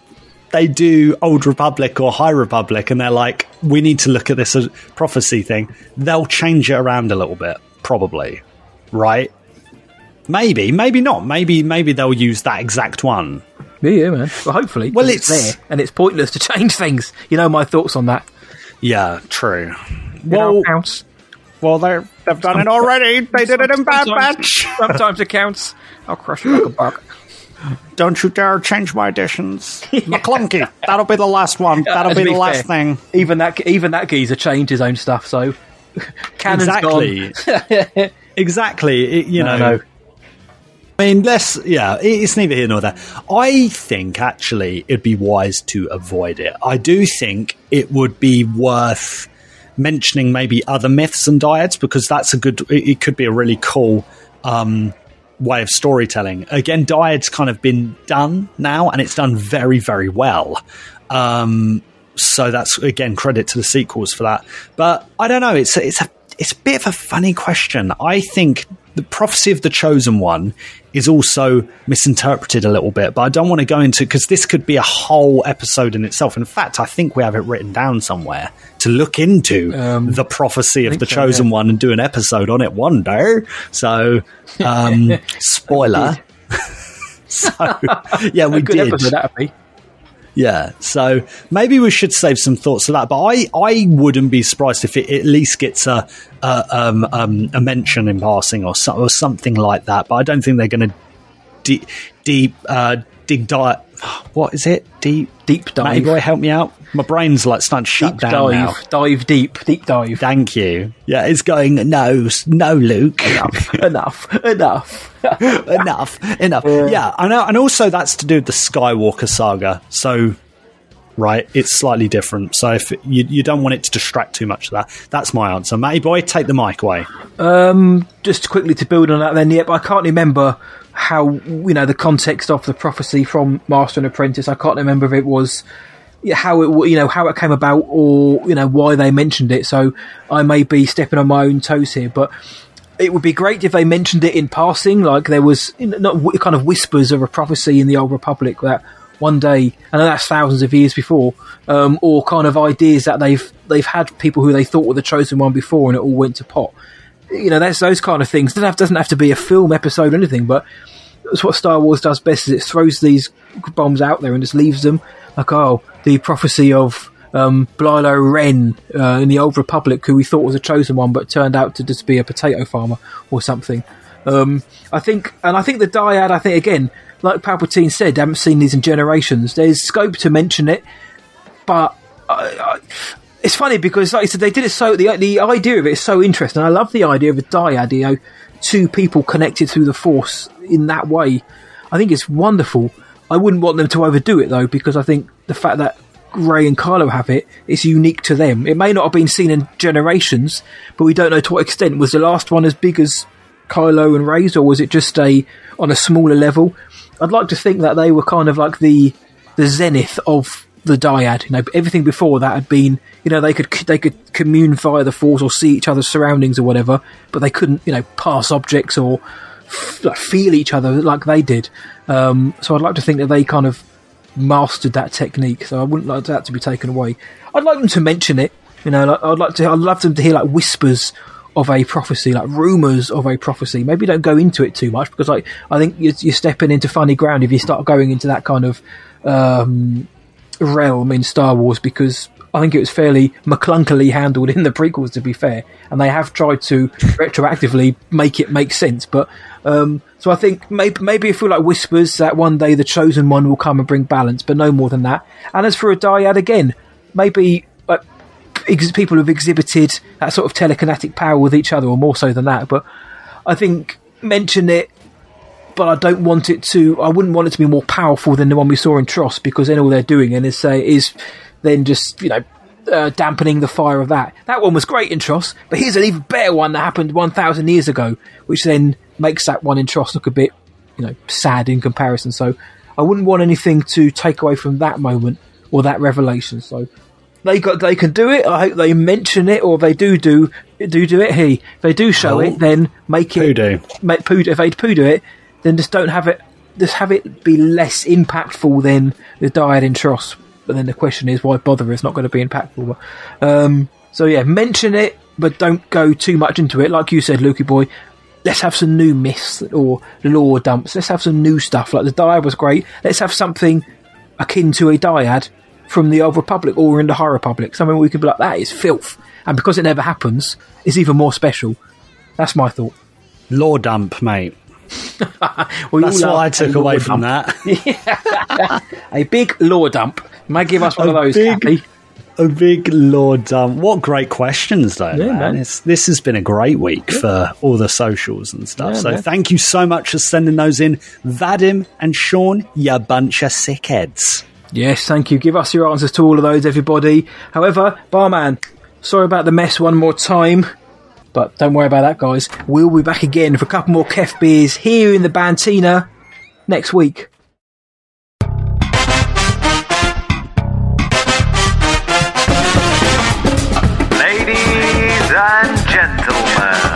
Speaker 2: they do Old Republic or High Republic, and they're like, we need to look at this as prophecy thing. They'll change it around a little bit, probably, right? Maybe, maybe not. Maybe, maybe they'll use that exact one.
Speaker 1: Yeah, yeah, man. Well, hopefully.
Speaker 2: Well, it's-
Speaker 1: there, and it's pointless to change things. You know my thoughts on that.
Speaker 2: Yeah, true.
Speaker 1: Well, counts.
Speaker 2: Well, they're, they've done it already. They did it in Bad
Speaker 1: Sometimes-
Speaker 2: Batch.
Speaker 1: Sometimes it counts. I'll crush you like a bug.
Speaker 2: Don't you dare change my additions. McClunky. That'll be the last one. That'll
Speaker 1: To
Speaker 2: be the
Speaker 1: be
Speaker 2: last
Speaker 1: fair,
Speaker 2: thing.
Speaker 1: Even that, even that geezer changed his own stuff. So, canon's
Speaker 2: exactly.
Speaker 1: gone.
Speaker 2: exactly. It- you
Speaker 1: No,
Speaker 2: know.
Speaker 1: no.
Speaker 2: I mean, let's. Yeah, it's neither here nor there. I think actually it'd be wise to avoid it. I do think it would be worth mentioning maybe other myths and dyads because that's a good. It, it could be a really cool. Um, way of storytelling. Again dyad's kind of been done now and it's done very very well. Um so that's again credit to the sequels for that. But i don't know it's it's a it's a bit of a funny question. I think the prophecy of the chosen one is also misinterpreted a little bit but i don't want to go into because this could be a whole episode in itself. In fact i think we have it written down somewhere to look into the prophecy of the
Speaker 1: so,
Speaker 2: chosen
Speaker 1: yeah.
Speaker 2: one and do an episode on it one day. So um spoiler. so yeah we did.
Speaker 1: episode that'd be.
Speaker 2: Yeah, so maybe we should save some thoughts to that. But I, I wouldn't be surprised if it at least gets a a, um, um, a mention in passing or, so, or something like that. But I don't think they're going to deep deep uh, dig dive. What is it? Deep
Speaker 1: deep dive.
Speaker 2: Matty boy, help me out. My brain's like starting to shut
Speaker 1: Deep
Speaker 2: down
Speaker 1: dive,
Speaker 2: now.
Speaker 1: dive deep, deep dive.
Speaker 2: Thank you. Yeah, it's going no, no, Luke.
Speaker 1: Enough, enough, enough.
Speaker 2: enough, enough. Yeah, I know, and also that's to do with the Skywalker saga. So, right, it's slightly different. So if you you don't want it to distract too much of that, that's my answer. Matty boy, take the mic away.
Speaker 1: Um, just quickly to build on that, then, yep, I can't remember how you know the context of the prophecy from Master and Apprentice. I can't remember if it was how it you know how it came about or you know why they mentioned it. So I may be stepping on my own toes here, but it would be great if they mentioned it in passing, like there was not kind of whispers of a prophecy in the Old Republic that one day, and that's thousands of years before, um, or kind of ideas that they've they've had people who they thought were the chosen one before, and it all went to pot. You know, that's those kind of things. Doesn't have doesn't have to be a film episode or anything, but that's what Star Wars does best. Is it throws these bombs out there and just leaves them like, oh, the prophecy of um, Blilo Ren uh, in the Old Republic, who we thought was a chosen one, but turned out to just be a potato farmer or something. Um, I think, and I think the dyad. I think again, like Palpatine said, haven't seen these in generations. There's scope to mention it, but I, I, it's funny because, like I said, they did it so the the idea of it is so interesting. I love the idea of a dyad. You know, two people connected through the Force in that way. I think it's wonderful. I wouldn't want them to overdo it though, because I think the fact that Rey and Kylo have it is unique to them. It may not have been seen in generations, but we don't know to what extent. Was the last one as big as Kylo and Rey's, or was it just a on a smaller level? I'd like to think that they were kind of like the the zenith of the dyad. You know, everything before that had been, you know, they could they could commune via the force or see each other's surroundings or whatever, but they couldn't, you know, pass objects or f- feel each other like they did. Um, so I'd like to think that they kind of mastered that technique. So I wouldn't like that to be taken away. I'd like them to mention it. You know, like, I'd like to. I'd love them to hear like whispers of a prophecy, like rumors of a prophecy. Maybe don't go into it too much because, like, I think you're, you're stepping into funny ground if you start going into that kind of um, realm in Star Wars because I think it was fairly McClunkily handled in the prequels, to be fair, and they have tried to retroactively make it make sense. But um, so I think maybe maybe it feel like whispers that one day the chosen one will come and bring balance, but no more than that. And as for a dyad again, maybe like ex- people have exhibited that sort of telekinetic power with each other, or more so than that. But I think mention it but I don't want it to. I wouldn't want it to be more powerful than the one we saw in TROS because then all they're doing and is say is then just you know uh, dampening the fire of that. That one was great in TROS, but here's an even better one that happened one thousand years ago, which then makes that one in TROS look a bit you know sad in comparison. So I wouldn't want anything to take away from that moment or that revelation. So they got they can do it. I hope they mention it or they do do do do it. He if they do show
Speaker 2: Oh.
Speaker 1: it, then make it
Speaker 2: Poodoo.
Speaker 1: Make poo, if they poo do it, then just don't have it. Just have it be less impactful than the dyad in TROS. But then the question is, why bother? It's not going to be impactful. Um, so yeah, mention it, but don't go too much into it. Like you said, Lukey boy, let's have some new myths or lore dumps. Let's have some new stuff. Like the dyad was great. Let's have something akin to a dyad from the Old Republic or in the High Republic. Something we can be like, that is filth. And because it never happens, it's even more special. That's my thought.
Speaker 2: Law dump, mate. That's what I took away from
Speaker 1: dump.
Speaker 2: that.
Speaker 1: a big lore dump. You may give us one
Speaker 2: A
Speaker 1: of those,
Speaker 2: big-
Speaker 1: Cappy.
Speaker 2: A big law dump. What great questions, though,
Speaker 1: Yeah,
Speaker 2: man.
Speaker 1: man.
Speaker 2: This has been a great week for all the socials and stuff.
Speaker 1: Yeah,
Speaker 2: so
Speaker 1: man.
Speaker 2: thank you so much for sending those in. Vadim and Sean, you bunch of sickheads.
Speaker 1: Yes, thank you. Give us your answers to all of those, everybody. However, barman, sorry about the mess one more time. But don't worry about that, guys. We'll be back again for a couple more Kef beers here in the Bantina next week.
Speaker 27: Ladies and gentlemen,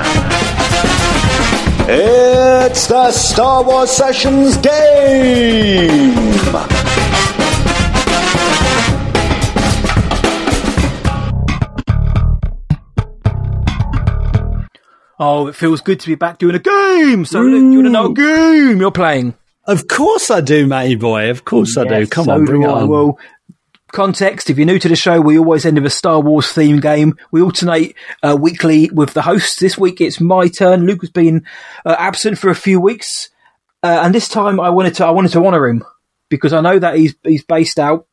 Speaker 28: It's the Star Wars Sessions game!
Speaker 1: Oh, it feels good to be back doing a game. So, Luke, do you want to know what game you're playing?
Speaker 2: Of course I do, matey boy. Of course I do. Come
Speaker 1: so
Speaker 2: on, bring it on.
Speaker 1: Well, context, if you're new to the show, we always end with a Star Wars theme game. We alternate uh, weekly with the hosts. This week it's my turn. Luke has been uh, absent for a few weeks. Uh, and this time I wanted to, I wanted to honour him because I know that he's, he's based out.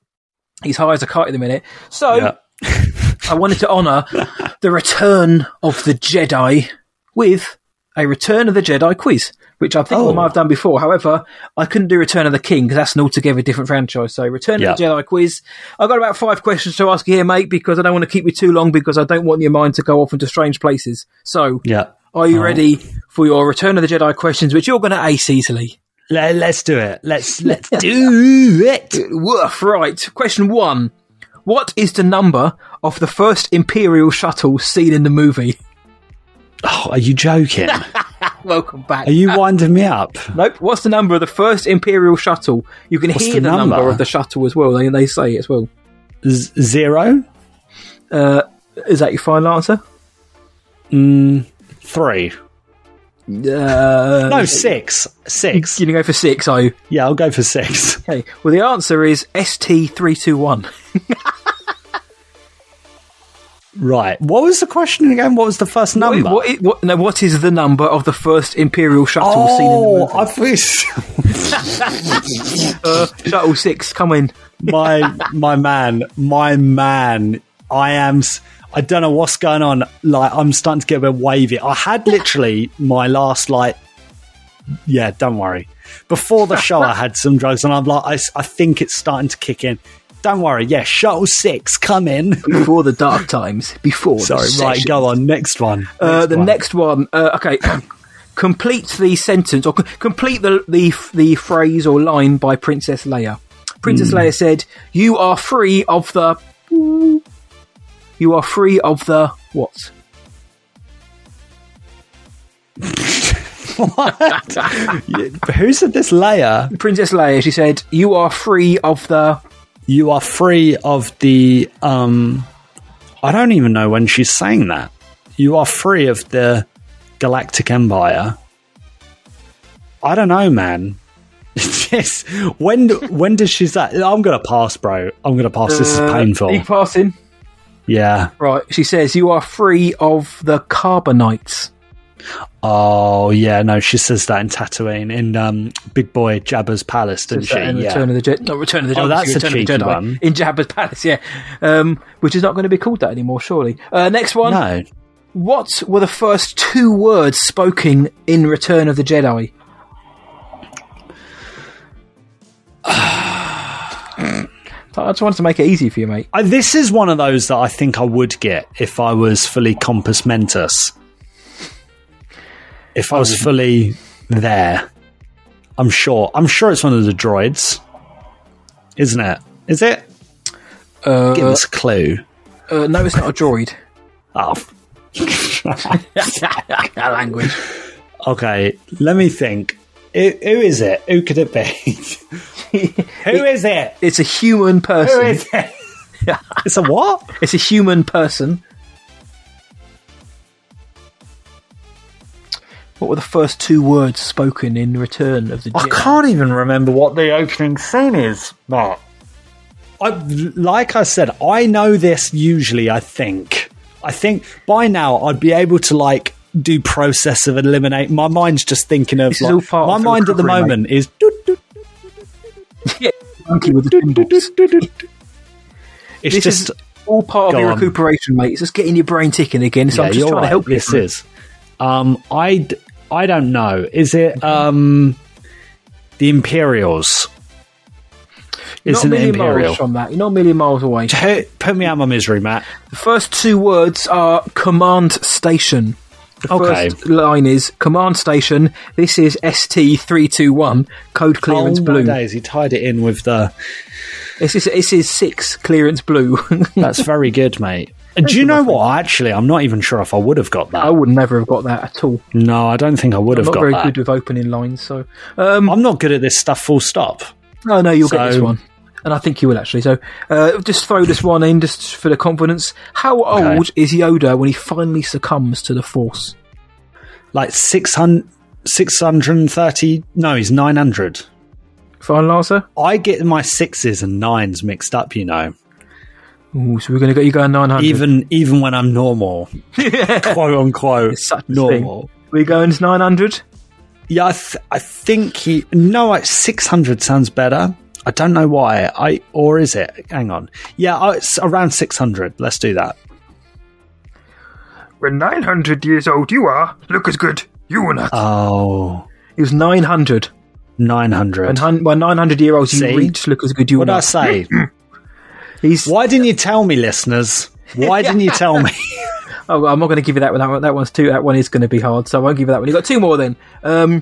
Speaker 1: He's high as a kite at the minute. So I wanted to honour the return of the Jedi with a Return of the Jedi quiz, which I think I oh. might have done before. However, I couldn't do Return of the King because that's an altogether different franchise. So Return
Speaker 2: Yeah.
Speaker 1: of the Jedi quiz. I've got about five questions to ask you here, mate, because I don't want to keep you too long because I don't want your mind to go off into strange places. So,
Speaker 2: Yeah.
Speaker 1: are you
Speaker 2: Oh.
Speaker 1: ready for your Return of the Jedi questions, which you're going to ace easily?
Speaker 2: Let, us do it. Let's let's do it.
Speaker 1: Woof, right. Question one. What is the number of the first Imperial shuttle seen in the movie?
Speaker 2: Oh, are you joking?
Speaker 1: Welcome back.
Speaker 2: Are you winding me up?
Speaker 1: Nope. What's the number of the first Imperial shuttle? You can
Speaker 2: What's
Speaker 1: hear
Speaker 2: the
Speaker 1: the, number?
Speaker 2: number?
Speaker 1: of the shuttle as well. They, they say it as well.
Speaker 2: Z- zero?
Speaker 1: Uh, is that your final answer?
Speaker 2: Mm, three.
Speaker 1: Uh,
Speaker 2: no, six. Six.
Speaker 1: You're going to go for six, are you?
Speaker 2: Yeah, I'll go for six.
Speaker 1: Okay. Well, the answer is ST321.
Speaker 2: Right. What was the question again? What was the first number?
Speaker 1: What, what, what, no, what is the number of the first Imperial shuttle seen in the
Speaker 2: oh,
Speaker 1: movie?
Speaker 2: I thought
Speaker 1: uh, shuttle 6, come in.
Speaker 2: my my man, my man. I am. I don't know what's going on. Like I'm starting to get a bit wavy. I had literally my last like. Yeah, don't worry. Before the show, I had some drugs, and I'm like, I think it's starting to kick in. Don't worry. Yeah, shuttle six, come in.
Speaker 1: Before the dark times. Before. the
Speaker 2: Sorry. Right, go on. Next one.
Speaker 1: Uh,
Speaker 2: Next
Speaker 1: the
Speaker 2: one.
Speaker 1: next one, uh, okay. complete the sentence or c- complete the, the the phrase or line by Princess Leia. Princess
Speaker 2: Hmm.
Speaker 1: Leia said, "You are free of the. You are free of the what? what?
Speaker 2: Who said this, Leia?
Speaker 1: Princess Leia. She said, "You are free of the."
Speaker 2: You are free of the. Um, I don't even know when she's saying that. You are free of the Galactic Empire. I don't know, man. yes. When when does she say? I'm gonna pass, bro. I'm gonna pass. This is
Speaker 1: Uh,
Speaker 2: painful.
Speaker 1: Are passing?
Speaker 2: Yeah.
Speaker 1: Right. She says, "You are free of the carbonites."
Speaker 2: Oh yeah, no, she says that in Tatooine in um, Big Boy Jabba's palace, doesn't she?
Speaker 1: in
Speaker 2: yeah.
Speaker 1: Return of the Jedi. Not Return of the Jedi.
Speaker 2: Oh, that's
Speaker 1: Return
Speaker 2: a
Speaker 1: of the
Speaker 2: cheeky
Speaker 1: Jedi.
Speaker 2: one.
Speaker 1: In Jabba's palace. Yeah. Um, which is not going to be called that anymore, surely. Uh, next one.
Speaker 2: No.
Speaker 1: What were the first two words spoken in Return of the Jedi? I just wanted to make it easy for you, mate.
Speaker 2: I, this is one of those that I think I would get if I was fully compos mentis. If I was fully there, I'm sure. I'm sure it's one of the droids, isn't it? Is it?
Speaker 1: Uh,
Speaker 2: Give us a clue.
Speaker 1: Uh, no, it's not a droid.
Speaker 2: Oh,
Speaker 1: language.
Speaker 2: okay. Let me think. Who, who is it? Who could it be? Who is it?
Speaker 1: It's a human person.
Speaker 2: Who is it? it's a what?
Speaker 1: It's a human person. What were the first two words spoken in Return of the
Speaker 2: I can't even remember what the opening scene is, Mark. I, like I said, I know this usually, I think. I think by now I'd be able to, like, do process of eliminate. My mind's just thinking of. Like-
Speaker 1: all
Speaker 2: my
Speaker 1: of
Speaker 2: mind at the moment
Speaker 1: mate.
Speaker 2: is.
Speaker 1: yeah, monkey with the.
Speaker 2: It's
Speaker 1: this
Speaker 2: just.
Speaker 1: is all part of
Speaker 2: Go
Speaker 1: your
Speaker 2: on.
Speaker 1: recuperation, mate. It's just getting your brain ticking again. So
Speaker 2: yeah,
Speaker 1: I'm just trying
Speaker 2: right,
Speaker 1: to help you.
Speaker 2: This is. Um, I, d- I don't know. Is it um, the Imperials?
Speaker 1: You're
Speaker 2: Is
Speaker 1: not a
Speaker 2: it
Speaker 1: million
Speaker 2: Imperial?
Speaker 1: miles from that. You're not a million miles away.
Speaker 2: Put, me out of my misery, Matt.
Speaker 1: The first two words are command station. The
Speaker 2: Okay.
Speaker 1: first line is command station. This is ST three two one code clearance
Speaker 2: oh,
Speaker 1: blue.
Speaker 2: Days, he tied it in with the.
Speaker 1: This is this is six clearance blue.
Speaker 2: That's very good, mate. Do you know what? Actually, I'm not even sure if I would have got that.
Speaker 1: I would never have got that at all.
Speaker 2: No, I don't think I would
Speaker 1: I'm
Speaker 2: have
Speaker 1: not
Speaker 2: got
Speaker 1: very good with opening lines, so um,
Speaker 2: I'm not good at this stuff. Full stop.
Speaker 1: no, no, you'll get this one, and I think you will actually. So uh, just throw this one in just for the confidence. How
Speaker 2: Okay.
Speaker 1: old is Yoda when he finally succumbs to the Force?
Speaker 2: Like 600, 630. No, he's 900.
Speaker 1: Final answer.
Speaker 2: I get my sixes and nines mixed up, you know.
Speaker 1: Ooh, so we're going to get you going nine hundred.
Speaker 2: Even even when I'm normal, quote unquote,
Speaker 1: It's such
Speaker 2: normal.
Speaker 1: We going to nine hundred.
Speaker 2: Yeah, I, th- I think he. No, like 600 sounds better. I don't know why. I or is it? Hang on. Yeah, I- it's around 600. Let's do that.
Speaker 1: When 900 years old you are, look as good. You were not.
Speaker 2: Oh,
Speaker 1: he was 900.
Speaker 2: 900.
Speaker 1: And hun- when 900 year olds you reach, look as good you
Speaker 2: What did I say?
Speaker 1: He's.
Speaker 2: Why didn't you tell me, listeners? Why didn't you tell me?
Speaker 1: Oh, I'm not going to give you that one. That, one. that one's too. That one is going to be hard, so I won't give you that one. You've got two more then. Um,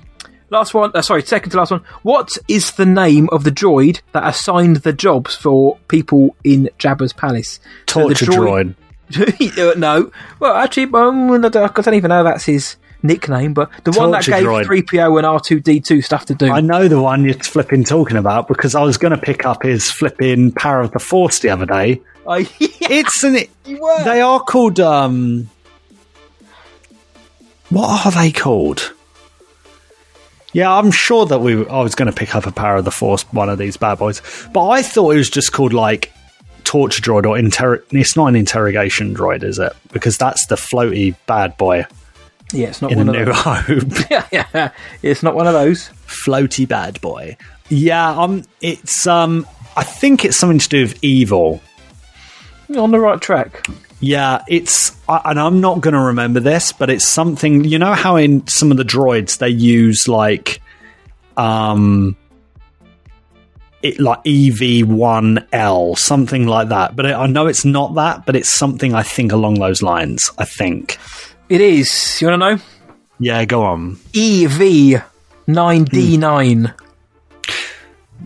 Speaker 1: last one. Uh, sorry, second to last one. What is the name of the droid that assigned the jobs for people in Jabba's palace? So the
Speaker 2: Torture droid.
Speaker 1: Uh, no. Well, actually, um, I don't even know that's his nickname, but the one that gave
Speaker 2: droid.
Speaker 1: 3PO and R2D2 stuff to do.
Speaker 2: I know the one you're flipping talking about because I was going to pick up his flipping Power of the Force the other day.
Speaker 1: I,
Speaker 2: It's an. They are called. um What are they called? Yeah, I'm sure that we. I was going to pick up a Power of the Force, one of these bad boys, but I thought it was just called like torture droid or inter. It's not an interrogation droid, is it? Because that's the floaty bad boy
Speaker 1: yeah, it's not
Speaker 2: in
Speaker 1: one
Speaker 2: A
Speaker 1: of
Speaker 2: New
Speaker 1: those.
Speaker 2: Hope.
Speaker 1: yeah, yeah, it's not one of those.
Speaker 2: floaty bad boy. Yeah, um, it's um, I think it's something to do with evil.
Speaker 1: You're on the right track.
Speaker 2: Yeah, it's, I- and I'm not going to remember this, but it's something. You know how in some of the droids they use like, um, it like EV1L, something like that. But I I know it's not that, but it's something I think along those lines. I think.
Speaker 1: It is. You want to know?
Speaker 2: Yeah, go on.
Speaker 1: EV nine D nine.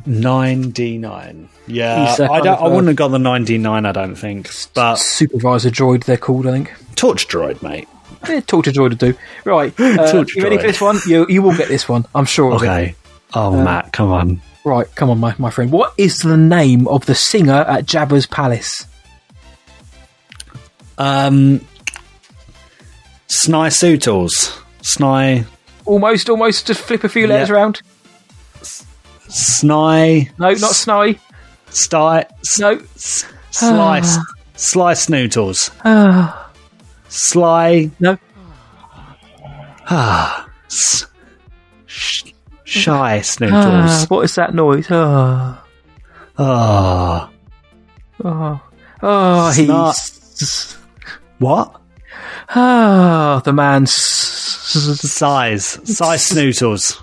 Speaker 2: Nine D nine. Yeah,
Speaker 1: He's a
Speaker 2: I don't. I wouldn't have got the nine D nine. I don't think. But
Speaker 1: Supervisor droid, they're called. I think.
Speaker 2: torch droid, mate.
Speaker 1: Yeah, torture droid would do. Right, uh, you ready
Speaker 2: droid.
Speaker 1: for this one? You you will get this one. I'm sure. of it.
Speaker 2: Okay. Oh,
Speaker 1: Uh,
Speaker 2: Matt, come on.
Speaker 1: Right, come on, my, my friend. What is the name of the singer at Jabba's palace?
Speaker 2: Um, Sny Sootles. Sny.
Speaker 1: Almost, almost. Just flip a few letters around.
Speaker 2: Sny.
Speaker 1: No, not Sny.
Speaker 2: Sty.
Speaker 1: No.
Speaker 2: Slice. Sly Snootles.
Speaker 1: Ah.
Speaker 2: Sly.
Speaker 1: No.
Speaker 2: Ah. S- sh- shy
Speaker 1: Ah,
Speaker 2: Snootles.
Speaker 1: what is that noise? Ah.
Speaker 2: Ah.
Speaker 1: Oh, oh,
Speaker 2: Snot.
Speaker 1: he's.
Speaker 2: What?
Speaker 1: Ah, the man's.
Speaker 2: Size. Size Snootles.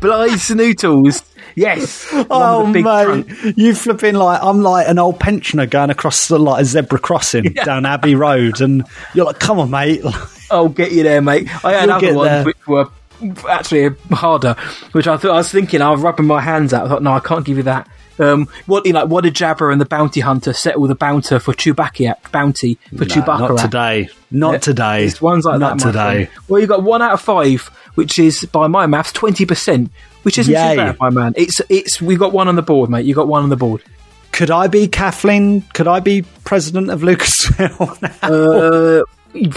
Speaker 1: Bly Snootles. Yes.
Speaker 2: Oh mate,
Speaker 1: front.
Speaker 2: you flipping like I'm like an old pensioner going across the, like a zebra crossing down Abbey Road, and you're like, "Come on, mate!"
Speaker 1: I'll get you there, mate. I had
Speaker 2: You'll
Speaker 1: other ones
Speaker 2: there.
Speaker 1: which were actually harder, which I thought I was thinking. I was rubbing my hands out. I thought, no, I can't give you that. Um, what you know, what did Jabba and the bounty hunter settle the bounty for Chewbacca? Bounty for
Speaker 2: No,
Speaker 1: Chewbacca
Speaker 2: not
Speaker 1: at?
Speaker 2: today. Not
Speaker 1: Yeah,
Speaker 2: today.
Speaker 1: Ones like
Speaker 2: not
Speaker 1: that. my
Speaker 2: today.
Speaker 1: Well, you got one out of five, which is by my maths twenty percent, which isn't
Speaker 2: Yay.
Speaker 1: too bad, my man. It's it's we got one on the board, mate. You got one on the board.
Speaker 2: Could I be Kathleen? Could I be president of Lucasfilm?
Speaker 1: Uh,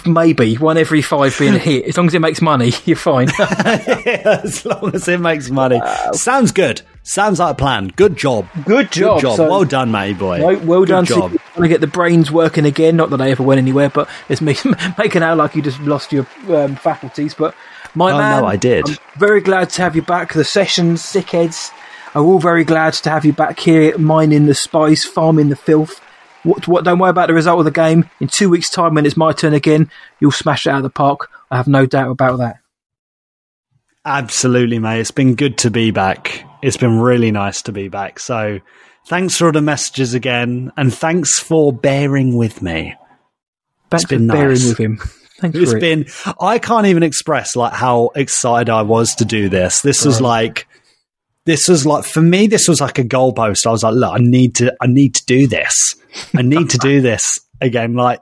Speaker 1: maybe one every five being a hit. As long as it makes money, you're fine.
Speaker 2: as long as it makes money. Sounds good. Sounds like a plan. Good job.
Speaker 1: Good job.
Speaker 2: Good job.
Speaker 1: So-
Speaker 2: well done, matey boy.
Speaker 1: Well
Speaker 2: Good
Speaker 1: done.
Speaker 2: job.
Speaker 1: Trying to get the brains working again. Not that I ever went anywhere, but it's me making out like you just lost your um, faculties. But my
Speaker 2: Oh,
Speaker 1: man,
Speaker 2: no, I did.
Speaker 1: I'm very glad to have you back. The sessions, sickheads, are all very glad to have you back here, mining the spice, farming the filth. What, what? Don't worry about the result of the game. In two weeks' time, when it's my turn again, you'll smash it out of the park. I have no doubt about that.
Speaker 2: Absolutely, mate. It's been good to be back. It's been really nice to be back. So, thanks for all the messages again, and thanks for bearing with me.
Speaker 1: Thanks
Speaker 2: it's been
Speaker 1: for bearing with him. Thanks
Speaker 2: It's
Speaker 1: for it.
Speaker 2: been. I can't even express like how excited I was to do this. This was like. This was like for me. This was like a goalpost. I was like, look, I need to. I need to do this. I need to do this again. Like,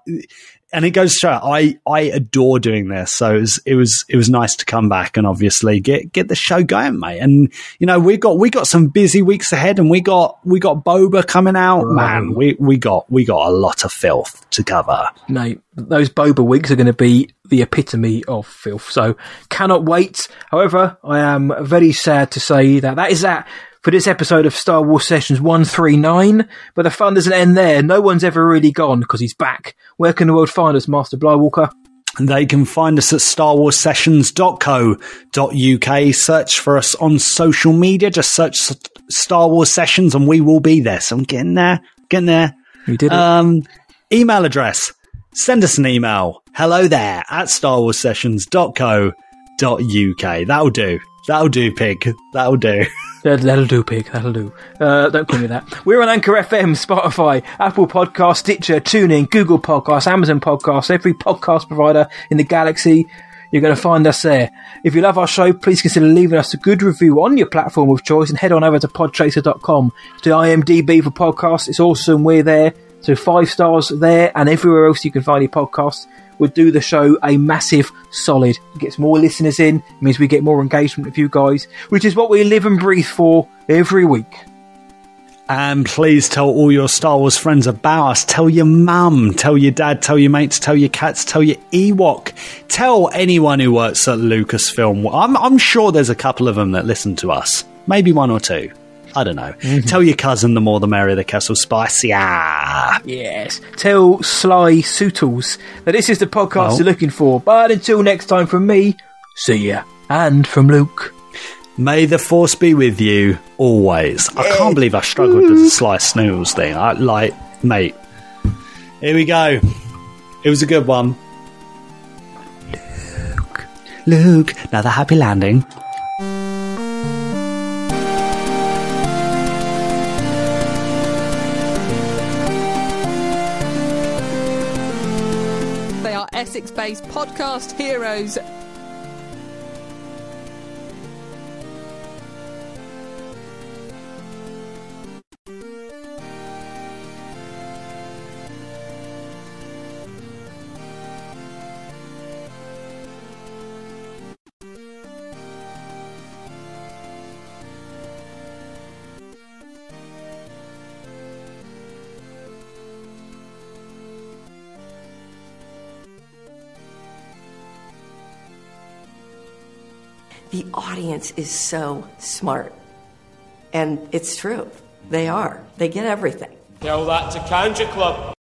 Speaker 2: and it goes straight. I I adore doing this. So it was it was it was nice to come back and obviously get get the show going, mate. And you know we got we got some busy weeks ahead, and we got we got Boba coming out. Man, we we got we got a lot of filth to cover.
Speaker 1: Mate, those boba wigs are going to be the epitome of filth. So cannot wait. However, I am very sad to say that that is that for this episode of Star Wars Sessions 139. But the fun doesn't end there. No one's ever really gone because he's back. Where can the world find us, Master Blywalker?
Speaker 2: They can find us at starwarsessions.co.uk. Search for us on social media. Just search Star Wars Sessions and we will be there. So I'm getting there, getting there.
Speaker 1: We did it.
Speaker 2: Um, email address. Send us an email. Hello there at starwarsessions.co.uk. That'll do. That'll do, pig. That'll do.
Speaker 1: That, that'll do, pig. That'll do. Uh, don't call me that. We're on Anchor FM, Spotify, Apple Podcast, Stitcher, TuneIn, Google Podcasts, Amazon Podcasts, every podcast provider in the galaxy. You're going to find us there. If you love our show, please consider leaving us a good review on your platform of choice and head on over to podchaser.com to IMDb for podcasts. It's awesome. We're there. So five stars there and everywhere else you can find your podcasts would do the show a massive solid. It gets more listeners in, means we get more engagement with you guys, which is what we live and breathe for every week.
Speaker 2: And please tell all your Star Wars friends about us. Tell your mum, tell your dad, tell your mates, tell your cats, tell your Ewok. Tell anyone who works at Lucasfilm. I'm, I'm sure there's a couple of them that listen to us. Maybe one or two. I don't know. Tell your cousin the more the merrier the castle spicy. Ah.
Speaker 1: Yes. Tell Sly Sootles that this is the podcast
Speaker 2: Oh.
Speaker 1: you're looking for. But until next time from me, see ya. And from Luke.
Speaker 2: May the force be with you always. I can't believe I struggled with the Sly noodles thing. I like, mate. Here we go. It was a good one. Luke. Luke. Now the happy landing.
Speaker 29: Essex based podcast heroes.
Speaker 21: Audience is so smart. And it's true. They are. They get everything.
Speaker 2: Tell that to Kanjiklub.